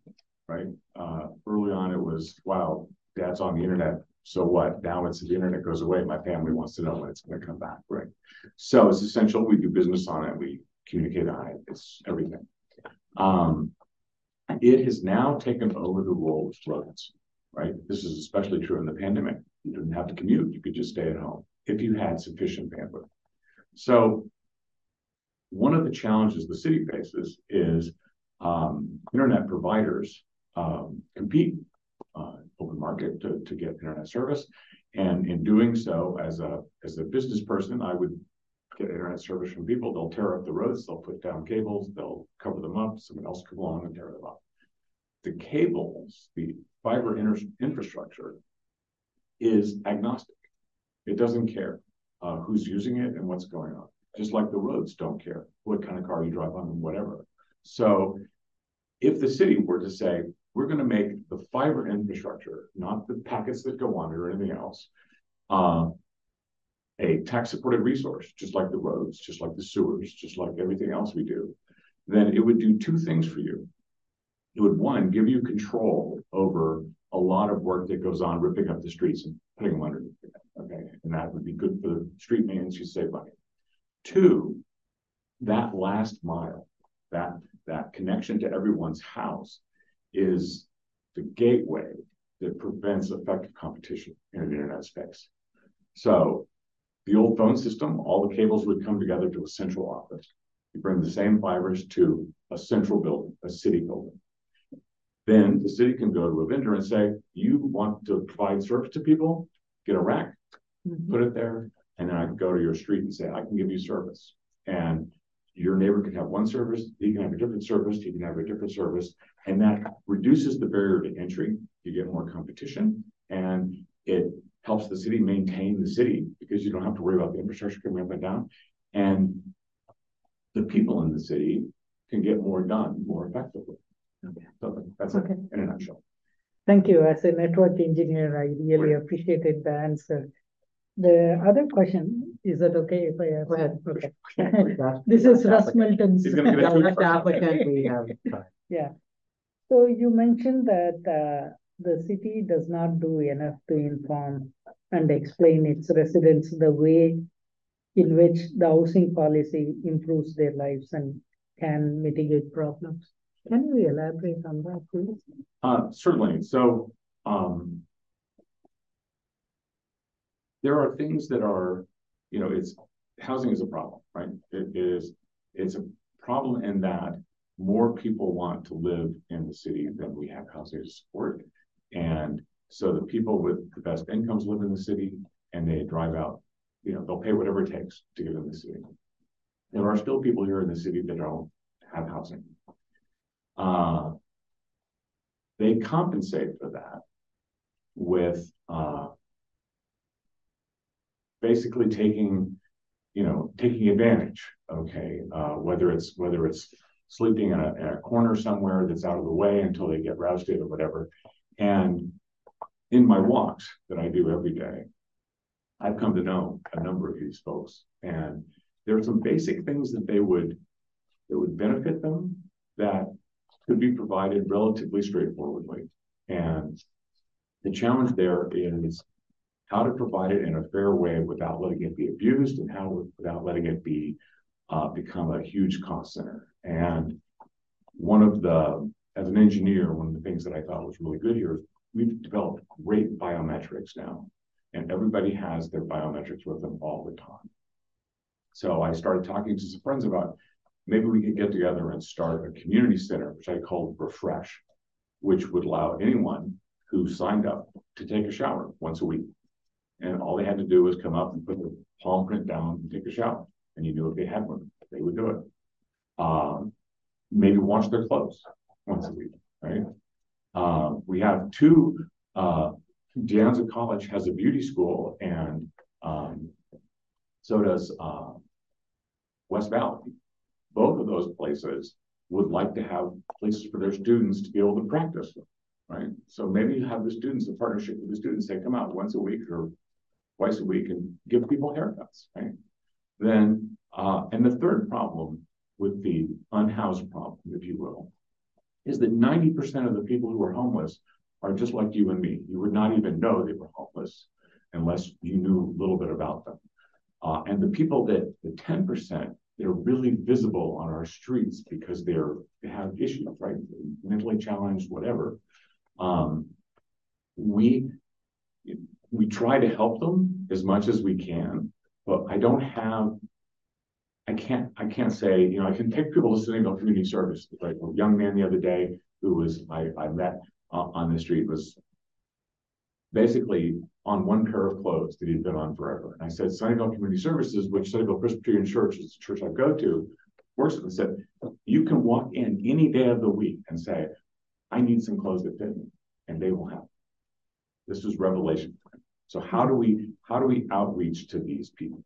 right? Uh, early on, it was, wow, dad's on the internet. So what? Now it's the internet goes away. My family wants to know when it's going to come back, right? So it's essential. We do business on it. We communicate on it. It's everything. Um, it has now taken over the role of roads, right? This is especially true in the pandemic. You didn't have to commute. You could just stay at home. if you had sufficient bandwidth. So one of the challenges the city faces is um, internet providers um, compete uh, open market to, to get internet service. And in doing so, as a as a business person, I would get internet service from people. They'll tear up the roads, they'll put down cables, they'll cover them up. Someone else come along and tear them up. The cables, the fiber infrastructure, is agnostic. It doesn't care uh, who's using it and what's going on. Just like the roads don't care what kind of car you drive on and whatever. So if the city were to say, we're going to make the fiber infrastructure, not the packets that go on it or anything else, uh, a tax supported resource, just like the roads, just like the sewers, just like everything else we do, then it would do two things for you. It would, one, give you control over a lot of work that goes on ripping up the streets and putting them underneath. Okay. And that would be good for the street maintenance, you save money. Two, that last mile, that that connection to everyone's house is the gateway that prevents effective competition in an internet space. So the old phone system, all the cables would come together to a central office. You bring the same fibers to a central building, a city building. Then the city can go to a vendor and say, you want to provide service to people, get a rack, mm-hmm. put it there, and then I can go to your street and say, I can give you service. And your neighbor can have one service, he can have a different service, he can have a different service, and that reduces the barrier to entry. You get more competition, and it helps the city maintain the city because you don't have to worry about the infrastructure coming up and down. And the people in the city can get more done more effectively. Okay. So that's okay. it in a nutshell. Thank you. As a network engineer, I really appreciated the answer. The other question, is that okay if I ask? Go ahead. Okay. this is Russ Milton's. He's going to give it to applicant. We have Yeah. So you mentioned that uh, the city does not do enough to inform and explain its residents the way in which the housing policy improves their lives and can mitigate problems. Can you elaborate on that, please? Uh, certainly. So um, there are things that are, you know, it's housing is a problem, right? It is, it's a problem in that more people want to live in the city than we have housing to support. And so the people with the best incomes live in the city and they drive out, you know, they'll pay whatever it takes to get in the city. There are still people here in the city that don't have housing. Uh, they compensate for that with uh, basically taking, you know, taking advantage. Okay, uh, whether it's whether it's sleeping in a, in a corner somewhere that's out of the way until they get rousted or whatever. And in my walks that I do every day, I've come to know a number of these folks, and there are some basic things that they would that would benefit them that could be provided relatively straightforwardly. And the challenge there is how to provide it in a fair way without letting it be abused and how without letting it be uh, become a huge cost center. And one of the, as an engineer, one of the things that I thought was really good here is we've developed great biometrics now, and everybody has their biometrics with them all the time. So I started talking to some friends about maybe we could get together and start a community center, which I called Refresh, which would allow anyone who signed up to take a shower once a week. And all they had to do was come up and put their palm print down and take a shower. And you knew if they had one, they would do it. Um, maybe wash their clothes once a week, right? Uh, we have two, uh, De Anza College has a beauty school and um, so does uh, West Valley. Both of those places would like to have places for their students to be able to practice, right? So maybe you have the students, a partnership with the students, they come out once a week or twice a week and give people haircuts, right? Then, uh, and the third problem with the unhoused problem, if you will, is that 90% of the people who are homeless are just like you and me. You would not even know they were homeless unless you knew a little bit about them. Uh, and the people that, the 10%, they're really visible on our streets because they're they have issues, right? Mentally challenged, whatever. Um, we we try to help them, as much as we can, but I don't have. I can't, I can't say, you know, I can take people to Sunnyvale Community Service, like a young man the other day who was, I, I met uh, on the street was. Basically on one pair of clothes that he'd been on forever. And I said, Sunnyvale Community Services, which Sunnyvale Presbyterian Church is the church I go to, works with, said, you can walk in any day of the week and say, I need some clothes that fit me, and they will have. This is revelation. Time. So how do we how do we outreach to these people?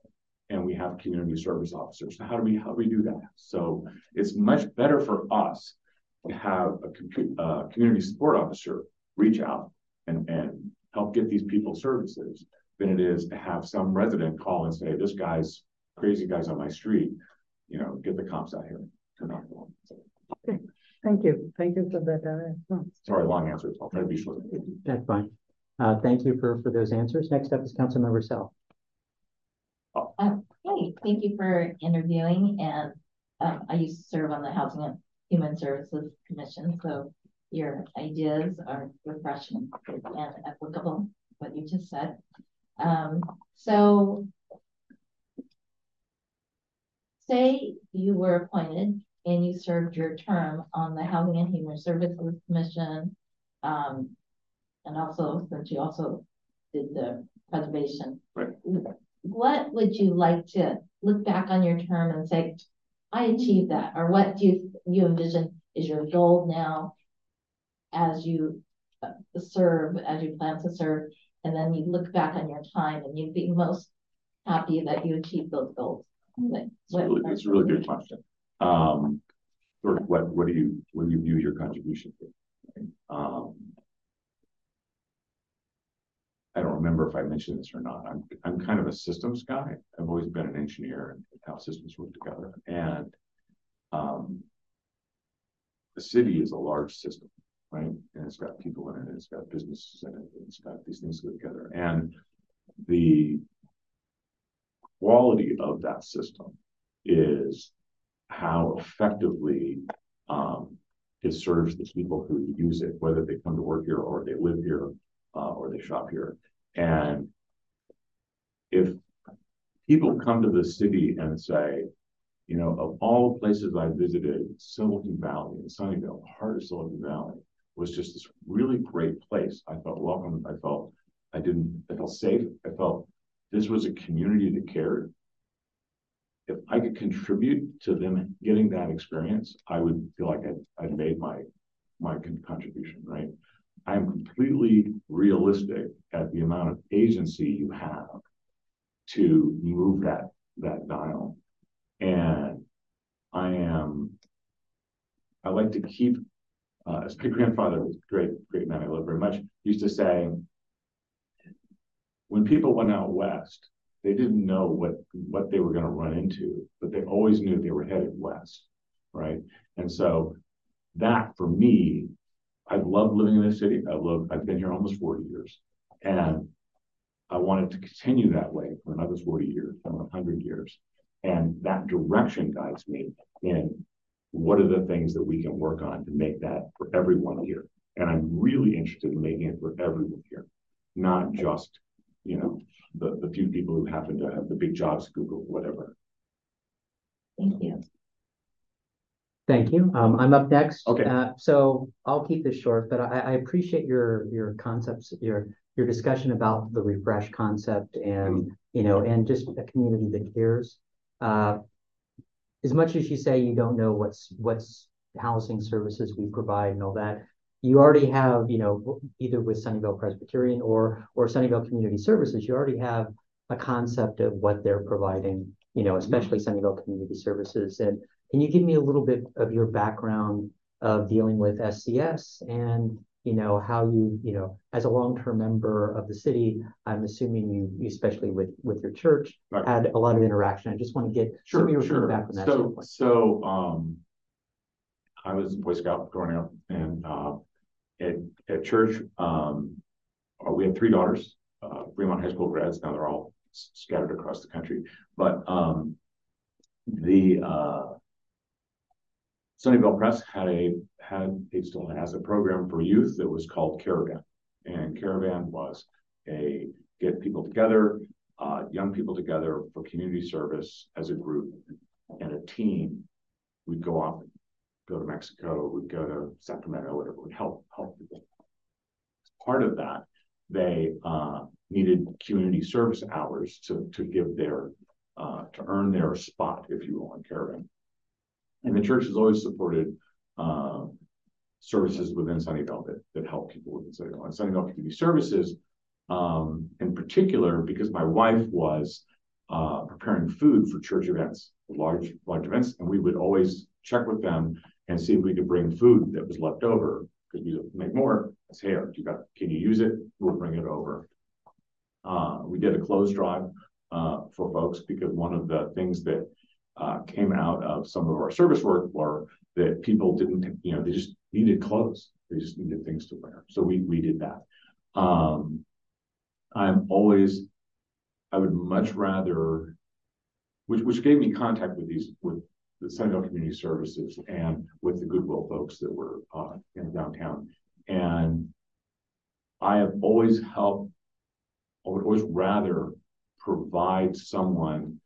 And we have community service officers. So how do we how do we do that? So it's much better for us to have a uh, community support officer reach out and and help get these people services than it is to have some resident call and say, "This guy's crazy guy's on my street." You know, get the cops out here. Okay. Thank you. Thank you for that. Uh, Sorry, long answers. I'll try to be short. That's fine. Uh, thank you for, those answers. Next up is Councilmember Sell. Oh. Uh, hey, thank you for interviewing and um, I used to serve on the Housing and Human Services Commission, so your ideas are refreshing and applicable, what you just said. Um, so say you were appointed and you served your term on the Housing and Human Services Commission, um, and also since you also did the preservation. Right. What would you like to look back on your term and say, I achieved that? Or what do you, you envision is your goal now as you uh, serve, as you plan to serve, and then you look back on your time and you'd be most happy that you achieved those goals? Like, it's, really, it's a really good question. Um, of what what do you what do you view your contribution to? Um, I don't remember if I mentioned this or not. I'm I'm kind of a systems guy. I've always been an engineer and how systems work together. And um, the city is a large system, right? And it's got people in it, it's got businesses in it, it's got these things together. And the quality of that system is how effectively um, it serves the people who use it, whether they come to work here or they live here uh, or they shop here. And if people come to the city and say, you know, of all the places I visited, Silicon Valley and Sunnyvale, the heart of Silicon Valley, was just this really great place. I felt welcome. I felt I didn't. I felt safe. I felt this was a community that cared if I could contribute to them getting that experience, I would feel like I'd, I'd made my my contribution, right? Completely realistic at the amount of agency you have to move that that dial. And I am I like to keep uh, as my grandfather was great, great man I love very much, used to say, when people went out west, they didn't know what what they were going to run into, but they always knew they were headed west, right? And so that for me, I've loved living in this city. I love I've been here almost 40 years. And I wanted to continue that way for another 40 years, 100 years. And that direction guides me in what are the things that we can work on to make that for everyone here. And I'm really interested in making it for everyone here, not just, you know, the, the few people who happen to have the big jobs, Google, whatever. Thank you. Thank you. Um, I'm up next. Okay. Uh, so I'll keep this short, but I, I appreciate your your concepts, your your discussion about the refresh concept and mm. you know, and just a community that cares. Uh, as much as you say you don't know what's what's housing services we provide and all that, you already have, you know, either with Sunnyvale Presbyterian or or Sunnyvale Community Services, you already have a concept of what they're providing, you know, especially Sunnyvale Community Services. And can you give me a little bit of your background of dealing with SCS and you know how you you know as a long-term member of the city i'm assuming you especially with with your church right. had a lot of interaction i just want to get sure, some of your sure. feedback on that so standpoint. so um i was a boy scout growing up and uh at, at church, um, uh, we had three daughters, uh, Fremont High School grads. Now they're all scattered across the country. But um, the uh, Sunnyvale Press had a had it still has a program for youth that was called Caravan, and Caravan was a get people together, uh, young people together for community service as a group and a team. We'd go off, go to Mexico, we'd go to Sacramento, whatever, would help help people. As Part of that, they uh, needed community service hours to to give their uh, to earn their spot, if you will, in Caravan. And the church has always supported uh, services within Sunnyvale that, that help people within Sunnyvale. And Sunnyvale Community Services, um, in particular, because my wife was uh, preparing food for church events, large, large events, and we would always check with them and see if we could bring food that was left over because we make more. I say, hey, you got, can you use it? We'll bring it over. Uh, we did a clothes drive uh, for folks because one of the things that uh, came out of some of our service work were that people didn't, you know, they just needed clothes. They just needed things to wear. So we we did that. Um, I'm always, I would much rather, which which gave me contact with these with the Sunnyvale Community Services and with the Goodwill folks that were uh, in downtown. And I have always helped, I would always rather provide someone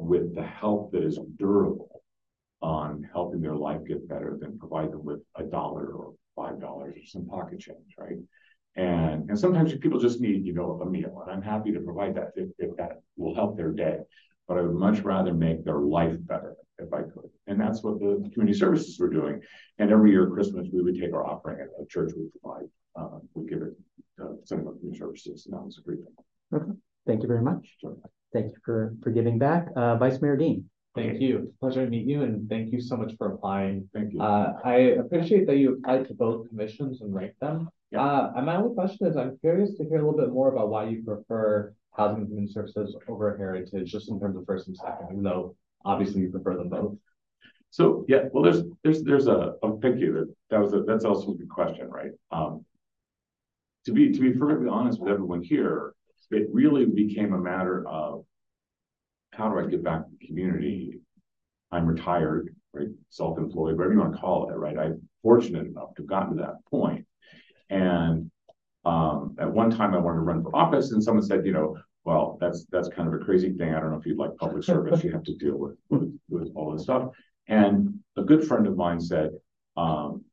with the help that is durable on helping their life get better than provide them with a dollar or five dollars or some pocket change, right? And and sometimes people just need, you know, a meal, and I'm happy to provide that if, if that will help their day. But I would much rather make their life better if I could. And that's what the community services were doing. And every year Christmas we would take our offering at a church we provide, uh, we give it to some of the community services, and that was a great thing. Okay. Thank you very much. Thank you for, for giving back. Uh, Vice Mayor Din. Thank you. Pleasure to meet you and thank you so much for applying. Thank you. Uh, I appreciate that you applied to both commissions and ranked them. Yeah. Uh, and my only question is, I'm curious to hear a little bit more about why you prefer housing and human services over heritage, just in terms of first and second, even though obviously you prefer them both. So yeah, well, there's there's there's a oh, thank you. That that was a that's also a good question, right? Um, to be to be perfectly honest with everyone here, it really became a matter of how do I give back to the community? I'm retired, right? Self-employed, whatever you want to call it, right? I'm fortunate enough to have gotten to that point. And um, at one time I wanted to run for office, and someone said, you know, well, that's that's kind of a crazy thing. I don't know if you'd like public service. You have to deal with, with, with all this stuff. And a good friend of mine said, um,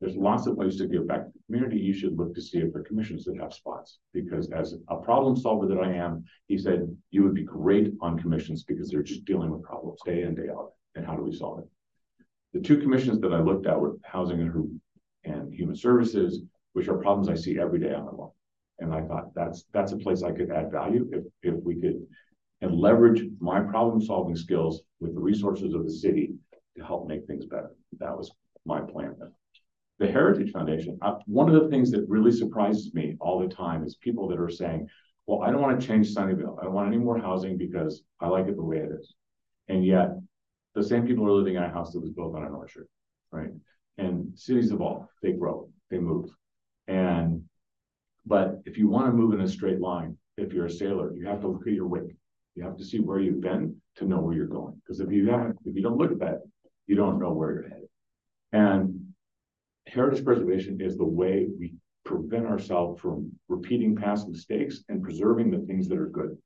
there's lots of ways to give back to the community. You should look to see if there are commissions that have spots. Because as a problem solver that I am, he said, you would be great on commissions because they're just dealing with problems day in, day out. And how do we solve it? The two commissions that I looked at were housing and, and human services, which are problems I see every day on my lawn. And I thought that's that's a place I could add value if if we could and leverage my problem solving skills with the resources of the city to help make things better. That was my plan the Heritage Foundation, uh, one of the things that really surprises me all the time is people that are saying, well, I don't want to change Sunnyvale. I don't want any more housing because I like it the way it is. And yet, the same people are living in a house that was built on an orchard, right? And cities evolve, they grow, they move. And, but if you want to move in a straight line, if you're a sailor, you have to look at your wake. You have to see where you've been to know where you're going. Because if you haven't, if you don't look at that, you don't know where you're headed. And heritage preservation is the way we prevent ourselves from repeating past mistakes and preserving the things that are good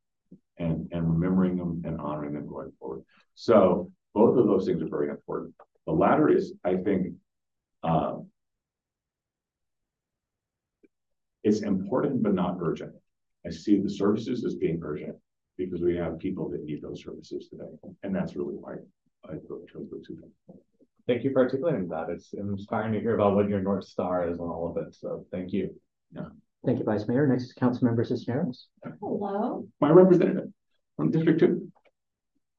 and, and remembering them and honoring them going forward. So both of those things are very important. The latter is, I think, uh, it's important but not urgent. I see the services as being urgent because we have people that need those services today. And that's really why I chose those two things thank you for articulating that. It's inspiring to hear about what your North Star is on all of it. So thank you. Yeah. Thank you, Vice Mayor. Next is Council Councilmember Cisneros. Hello. My representative from District 2.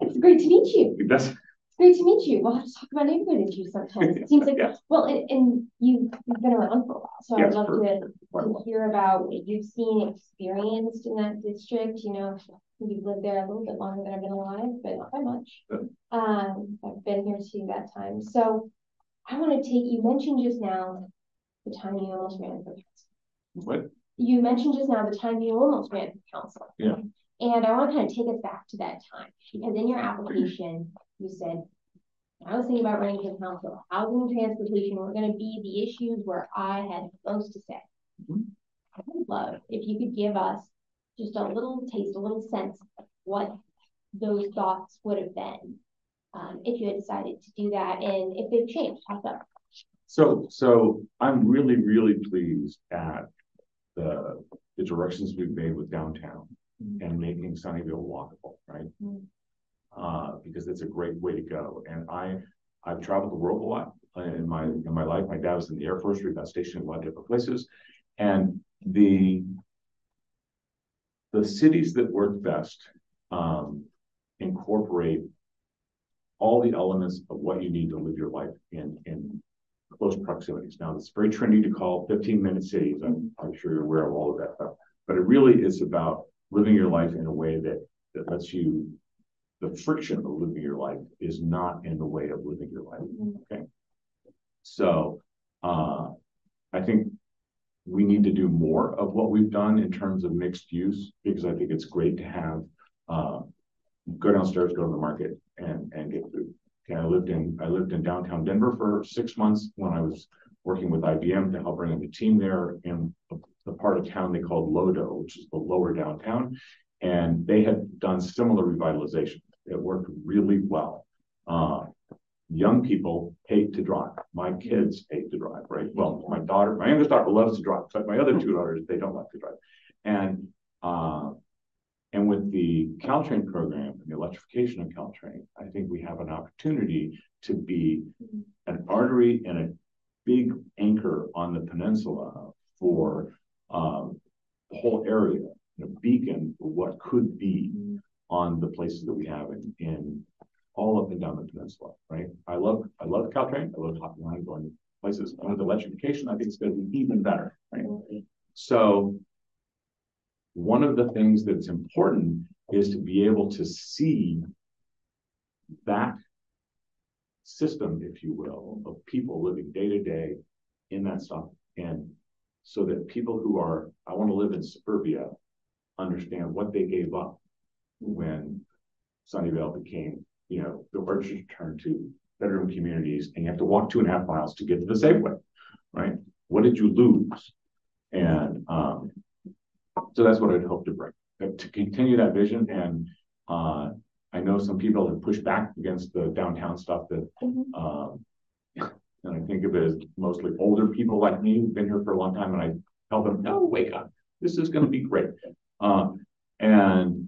It's great to meet you. That's it's great to meet you. We'll have to talk about neighborhood issues sometimes. It seems like, yes. well, and, and you, you've been around for a while, so Yes, I'd love for- to, to hear about what you've seen, experienced in that district, you know, you've lived there a little bit longer than I've been alive, but not by much. Good. Um, I've been here too that time, so I want to take, you mentioned just now the time you almost ran for council. what? You mentioned just now the time you almost ran for council. Yeah. And I want to kind of take us back to that time, because in your application, you said, I was thinking about running for council, housing and transportation were gonna be the issues where I had most to say. Mhm. I would love if you could give us just a little taste, a little sense of what those thoughts would have been um, if you had decided to do that and if they've changed, how so? So, so I'm really, really pleased at the, the directions we've made with downtown Mm-hmm. and making Sunnyvale walkable, right? Mm. Uh, because it's a great way to go. And I, I've traveled the world a lot in my, in my life. My dad was in the Air Force. We got stationed in a lot of different places. And the, the cities that work best, um, incorporate all the elements of what you need to live your life in, in close proximities. Now, it's very trendy to call 15 minute cities. I'm, I'm sure you're aware of all of that stuff, but it really is about living your life in a way that, that lets you, the friction of living your life is not in the way of living your life. Okay. So, uh, I think we need to do more of what we've done in terms of mixed use because I think it's great to have, uh, go downstairs, go to the market and, and get food. Okay, I lived in, I lived in downtown Denver for six months when I was working with IBM to help bring up a team there in the part of town they called Lodo, which is the lower downtown. And they had done similar revitalization. It worked really well. Uh, young people hate to drive. My kids hate to drive, right? Well, my daughter, my youngest daughter loves to drive, but my other two daughters, they don't like to drive. And uh, and with the Caltrain program and the electrification of Caltrain, I think we have an opportunity to be an artery and a big anchor on the peninsula for um, the whole area, a beacon for what could be on the places that we have in, in all up and down the peninsula, right? I love I love Caltrain. I love hopping around going places. And with electrification, I think it's going to be even better, right? So one of the things that's important is to be able to see that system, if you will, of people living day to day in that stuff. And so that people who are, I want to live in suburbia, understand what they gave up when Sunnyvale became, you know, the Orchard turned to bedroom communities and you have to walk two and a half miles to get to the Safeway, right? What did you lose? And um, so that's what I'd hope to bring, to continue that vision. And uh, I know some people have pushed back against the downtown stuff that, Mhm. um, and I think of it as mostly older people like me who've been here for a long time, and I tell them, no, wake up. This is going to be great. Um, and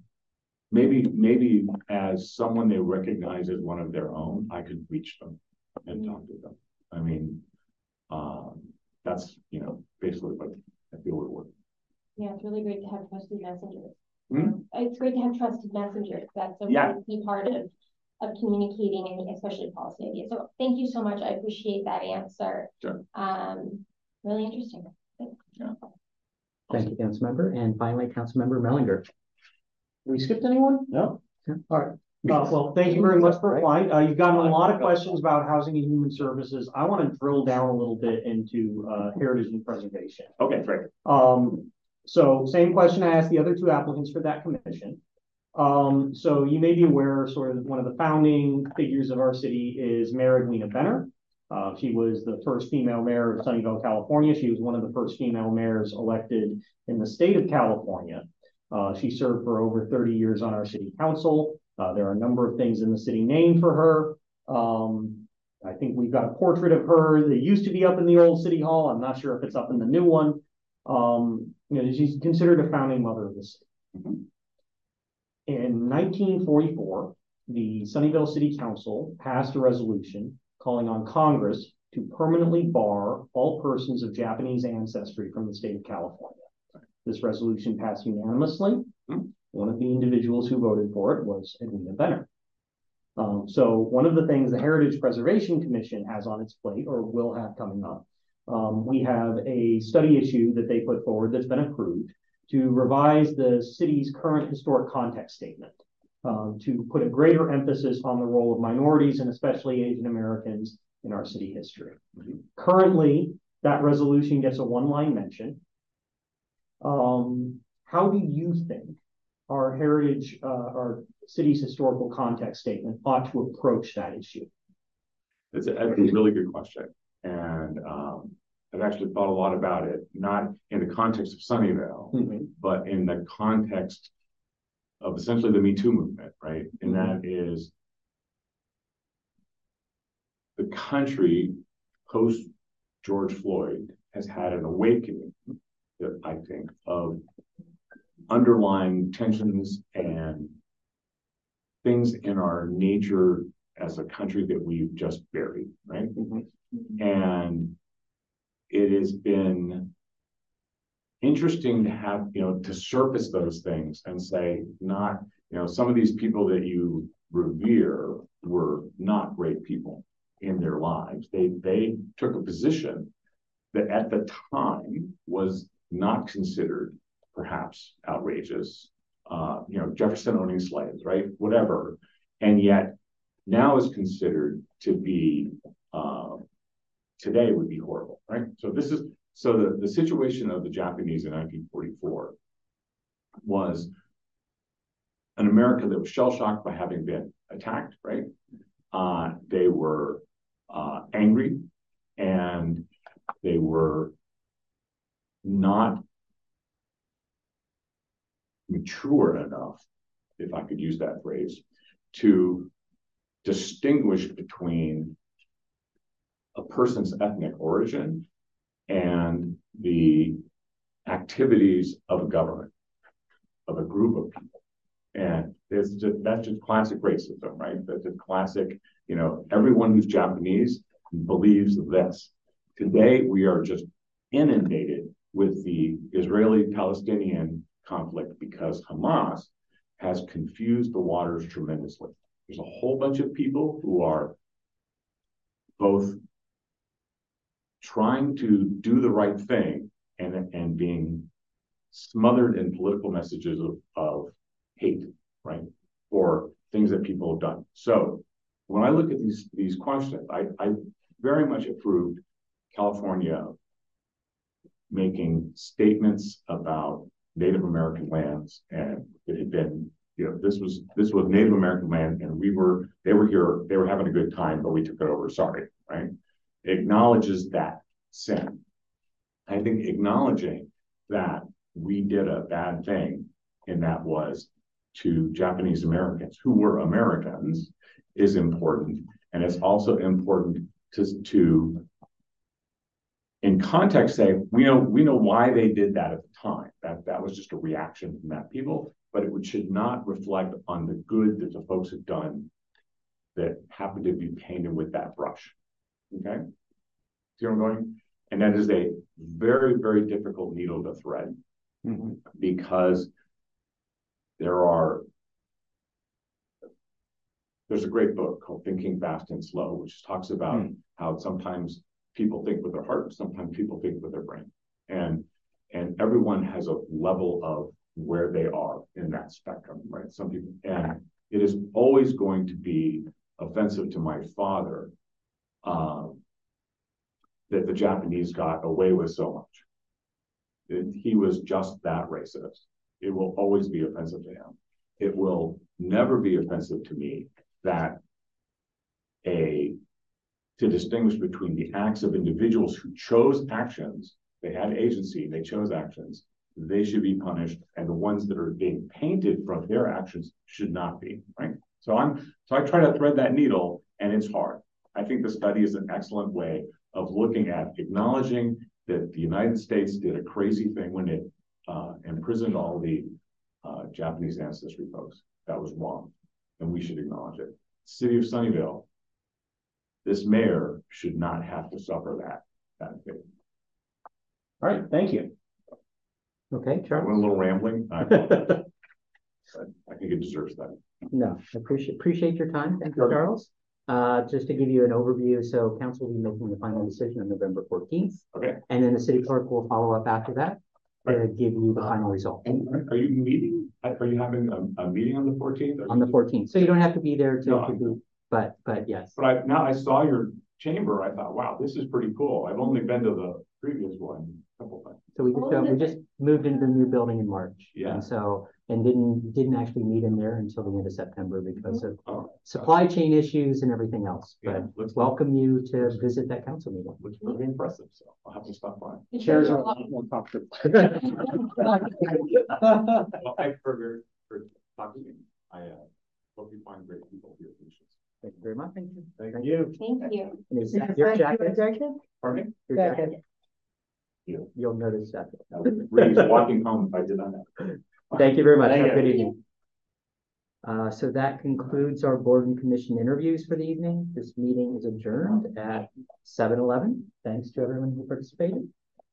maybe, maybe as someone they recognize as one of their own, I could reach them and talk to them. I mean, um, that's, you know, basically what I feel would work. Yeah, it's really great to have trusted messengers. Hmm? It's great to have trusted messengers. That's a Yeah. really key part of, of communicating and especially policy ideas. So thank you so much. I appreciate that answer. Sure. Um, really interesting. Thank you, Council Member. And finally, Council Member Mehlinger. We skipped anyone? No? Yeah. All right. Uh, well, thank you very much for applying. Uh, you've gotten a lot of questions about housing and human services. I want to drill down a little bit into, uh, heritage and preservation. Okay, great. Um, so same question I asked the other two applicants for that commission. Um, so you may be aware, sort of one of the founding figures of our city is Mayor Edwina Benner. Uh, she was the first female mayor of Sunnyvale, California. She was one of the first female mayors elected in the state of California. Uh, she served for over 30 years on our city council. Uh, there are a number of things in the city named for her. Um, I think we've got a portrait of her that used to be up in the old city hall. I'm not sure if it's up in the new one. Um, you know, she's considered a founding mother of the city. In 1944, the Sunnyvale City Council passed a resolution calling on Congress to permanently bar all persons of Japanese ancestry from the state of California. This resolution passed unanimously. One of the individuals who voted for it was Edwina Benner. Um, so one of the things the Heritage Preservation Commission has on its plate or will have coming up, um, we have a study issue that they put forward that's been approved to revise the city's current historic context statement um, to put a greater emphasis on the role of minorities and especially Asian Americans in our city history. Currently, that resolution gets a one-line mention. Um, how do you think our heritage, uh, our city's historical context statement ought to approach that issue? It's a, a really good question. And um, I've actually thought a lot about it, not in the context of Sunnyvale, Mhm. but in the context of essentially the Me Too movement, right? And that is the country post George Floyd has had an awakening, that I think, of underlying tensions and things in our nature as a country that we've just buried, right? And it has been interesting to have, you know, to surface those things and say, not, you know, some of these people that you revere were not great people in their lives. They they took a position that at the time was not considered perhaps outrageous. Uh, you know, Jefferson owning slaves, right? Whatever. And yet now is considered to be uh, today would be horrible, right? So this is so the, the situation of the Japanese in 1944 was an America that was shell shocked by having been attacked, right? Uh, they were uh, angry and they were not mature enough, if I could use that phrase, to distinguish between a person's ethnic origin and the activities of a government, of a group of people. And it's just, that's just classic racism, right? That's just classic, you know, everyone who's Japanese believes this. Today, we are just inundated with the Israeli Palestinian conflict because Hamas has confused the waters tremendously. There's a whole bunch of people who are both trying to do the right thing and, and being smothered in political messages of, of hate, right? Or things that people have done. So when I look at these, these questions, I, I very much approved California making statements about Native American lands and it had been, you know, this was this was Native American land and we were they were here, they were having a good time, but we took it over. Sorry, right? Acknowledges that sin. I think acknowledging that we did a bad thing, and that was to Japanese Americans who were Americans, is important. And it's also important to, to in context say we know we know why they did that at the time. That that was just a reaction from that people, but it should not reflect on the good that the folks have done that happened to be painted with that brush. Okay? See where I'm going? And that is a very, very difficult needle to thread Mhm. because there are there's a great book called Thinking Fast and Slow, which talks about Hmm. how sometimes people think with their heart, sometimes people think with their brain. And and everyone has a level of where they are in that spectrum, right? Some people and it is always going to be offensive to my father um, that the Japanese got away with so much. It- he was just that racist. It will always be offensive to him. It will never be offensive to me that a to distinguish between the acts of individuals who chose actions, they had agency, they chose actions, they should be punished, and the ones that are being painted from their actions should not be, right? So I'm so I try to thread that needle, and it's hard. I think the study is an excellent way of looking at acknowledging that the United States did a crazy thing when it uh, imprisoned all the uh, Japanese ancestry folks. That was wrong, and we should acknowledge it. City of Sunnyvale, this mayor should not have to suffer that that fate. All right, thank you. Okay, I went a little rambling. I, I think it deserves that. No, I appreciate, appreciate your time. Thank you. Charles. Uh, just to give you an overview, so council will be making the final decision on November fourteenth. Okay. And then the city clerk will follow up after that to give you the final result Are are you meeting? Are you having a, a meeting on the fourteenth? on the fourteenth. So you don't have to be there to, I to do, but, but yes. But I, now I saw your chamber, I thought, wow, this is pretty cool. I've only been to the previous one. Couple of things. So we just, Oh, uh, we just moved into the new building in March. Yeah. And so, and didn't, didn't actually meet in there until the end of September because of Oh, supply chain issues and everything else. Yeah, But looks- welcome you to visit that council meeting. Looks pretty impressive, so I'll have to stop by. The Chairs chairs are are a lot more comfortable. Well, thank you for, for talking. I, uh, hope you find great people here. Thank you very much. Thank you. Thank you. Thank you. And is Is that that your your jacket? jacket? Pardon me? Your Jacket. Jacket? You. You'll notice that. I would walking home if I did not have. Thank you very much. Thank Have a good you. evening. Uh, so that concludes our board and commission interviews for the evening. This meeting is adjourned at seven eleven. Thanks to everyone who participated.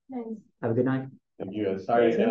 Nice. Have a good night. Thank you. Sorry.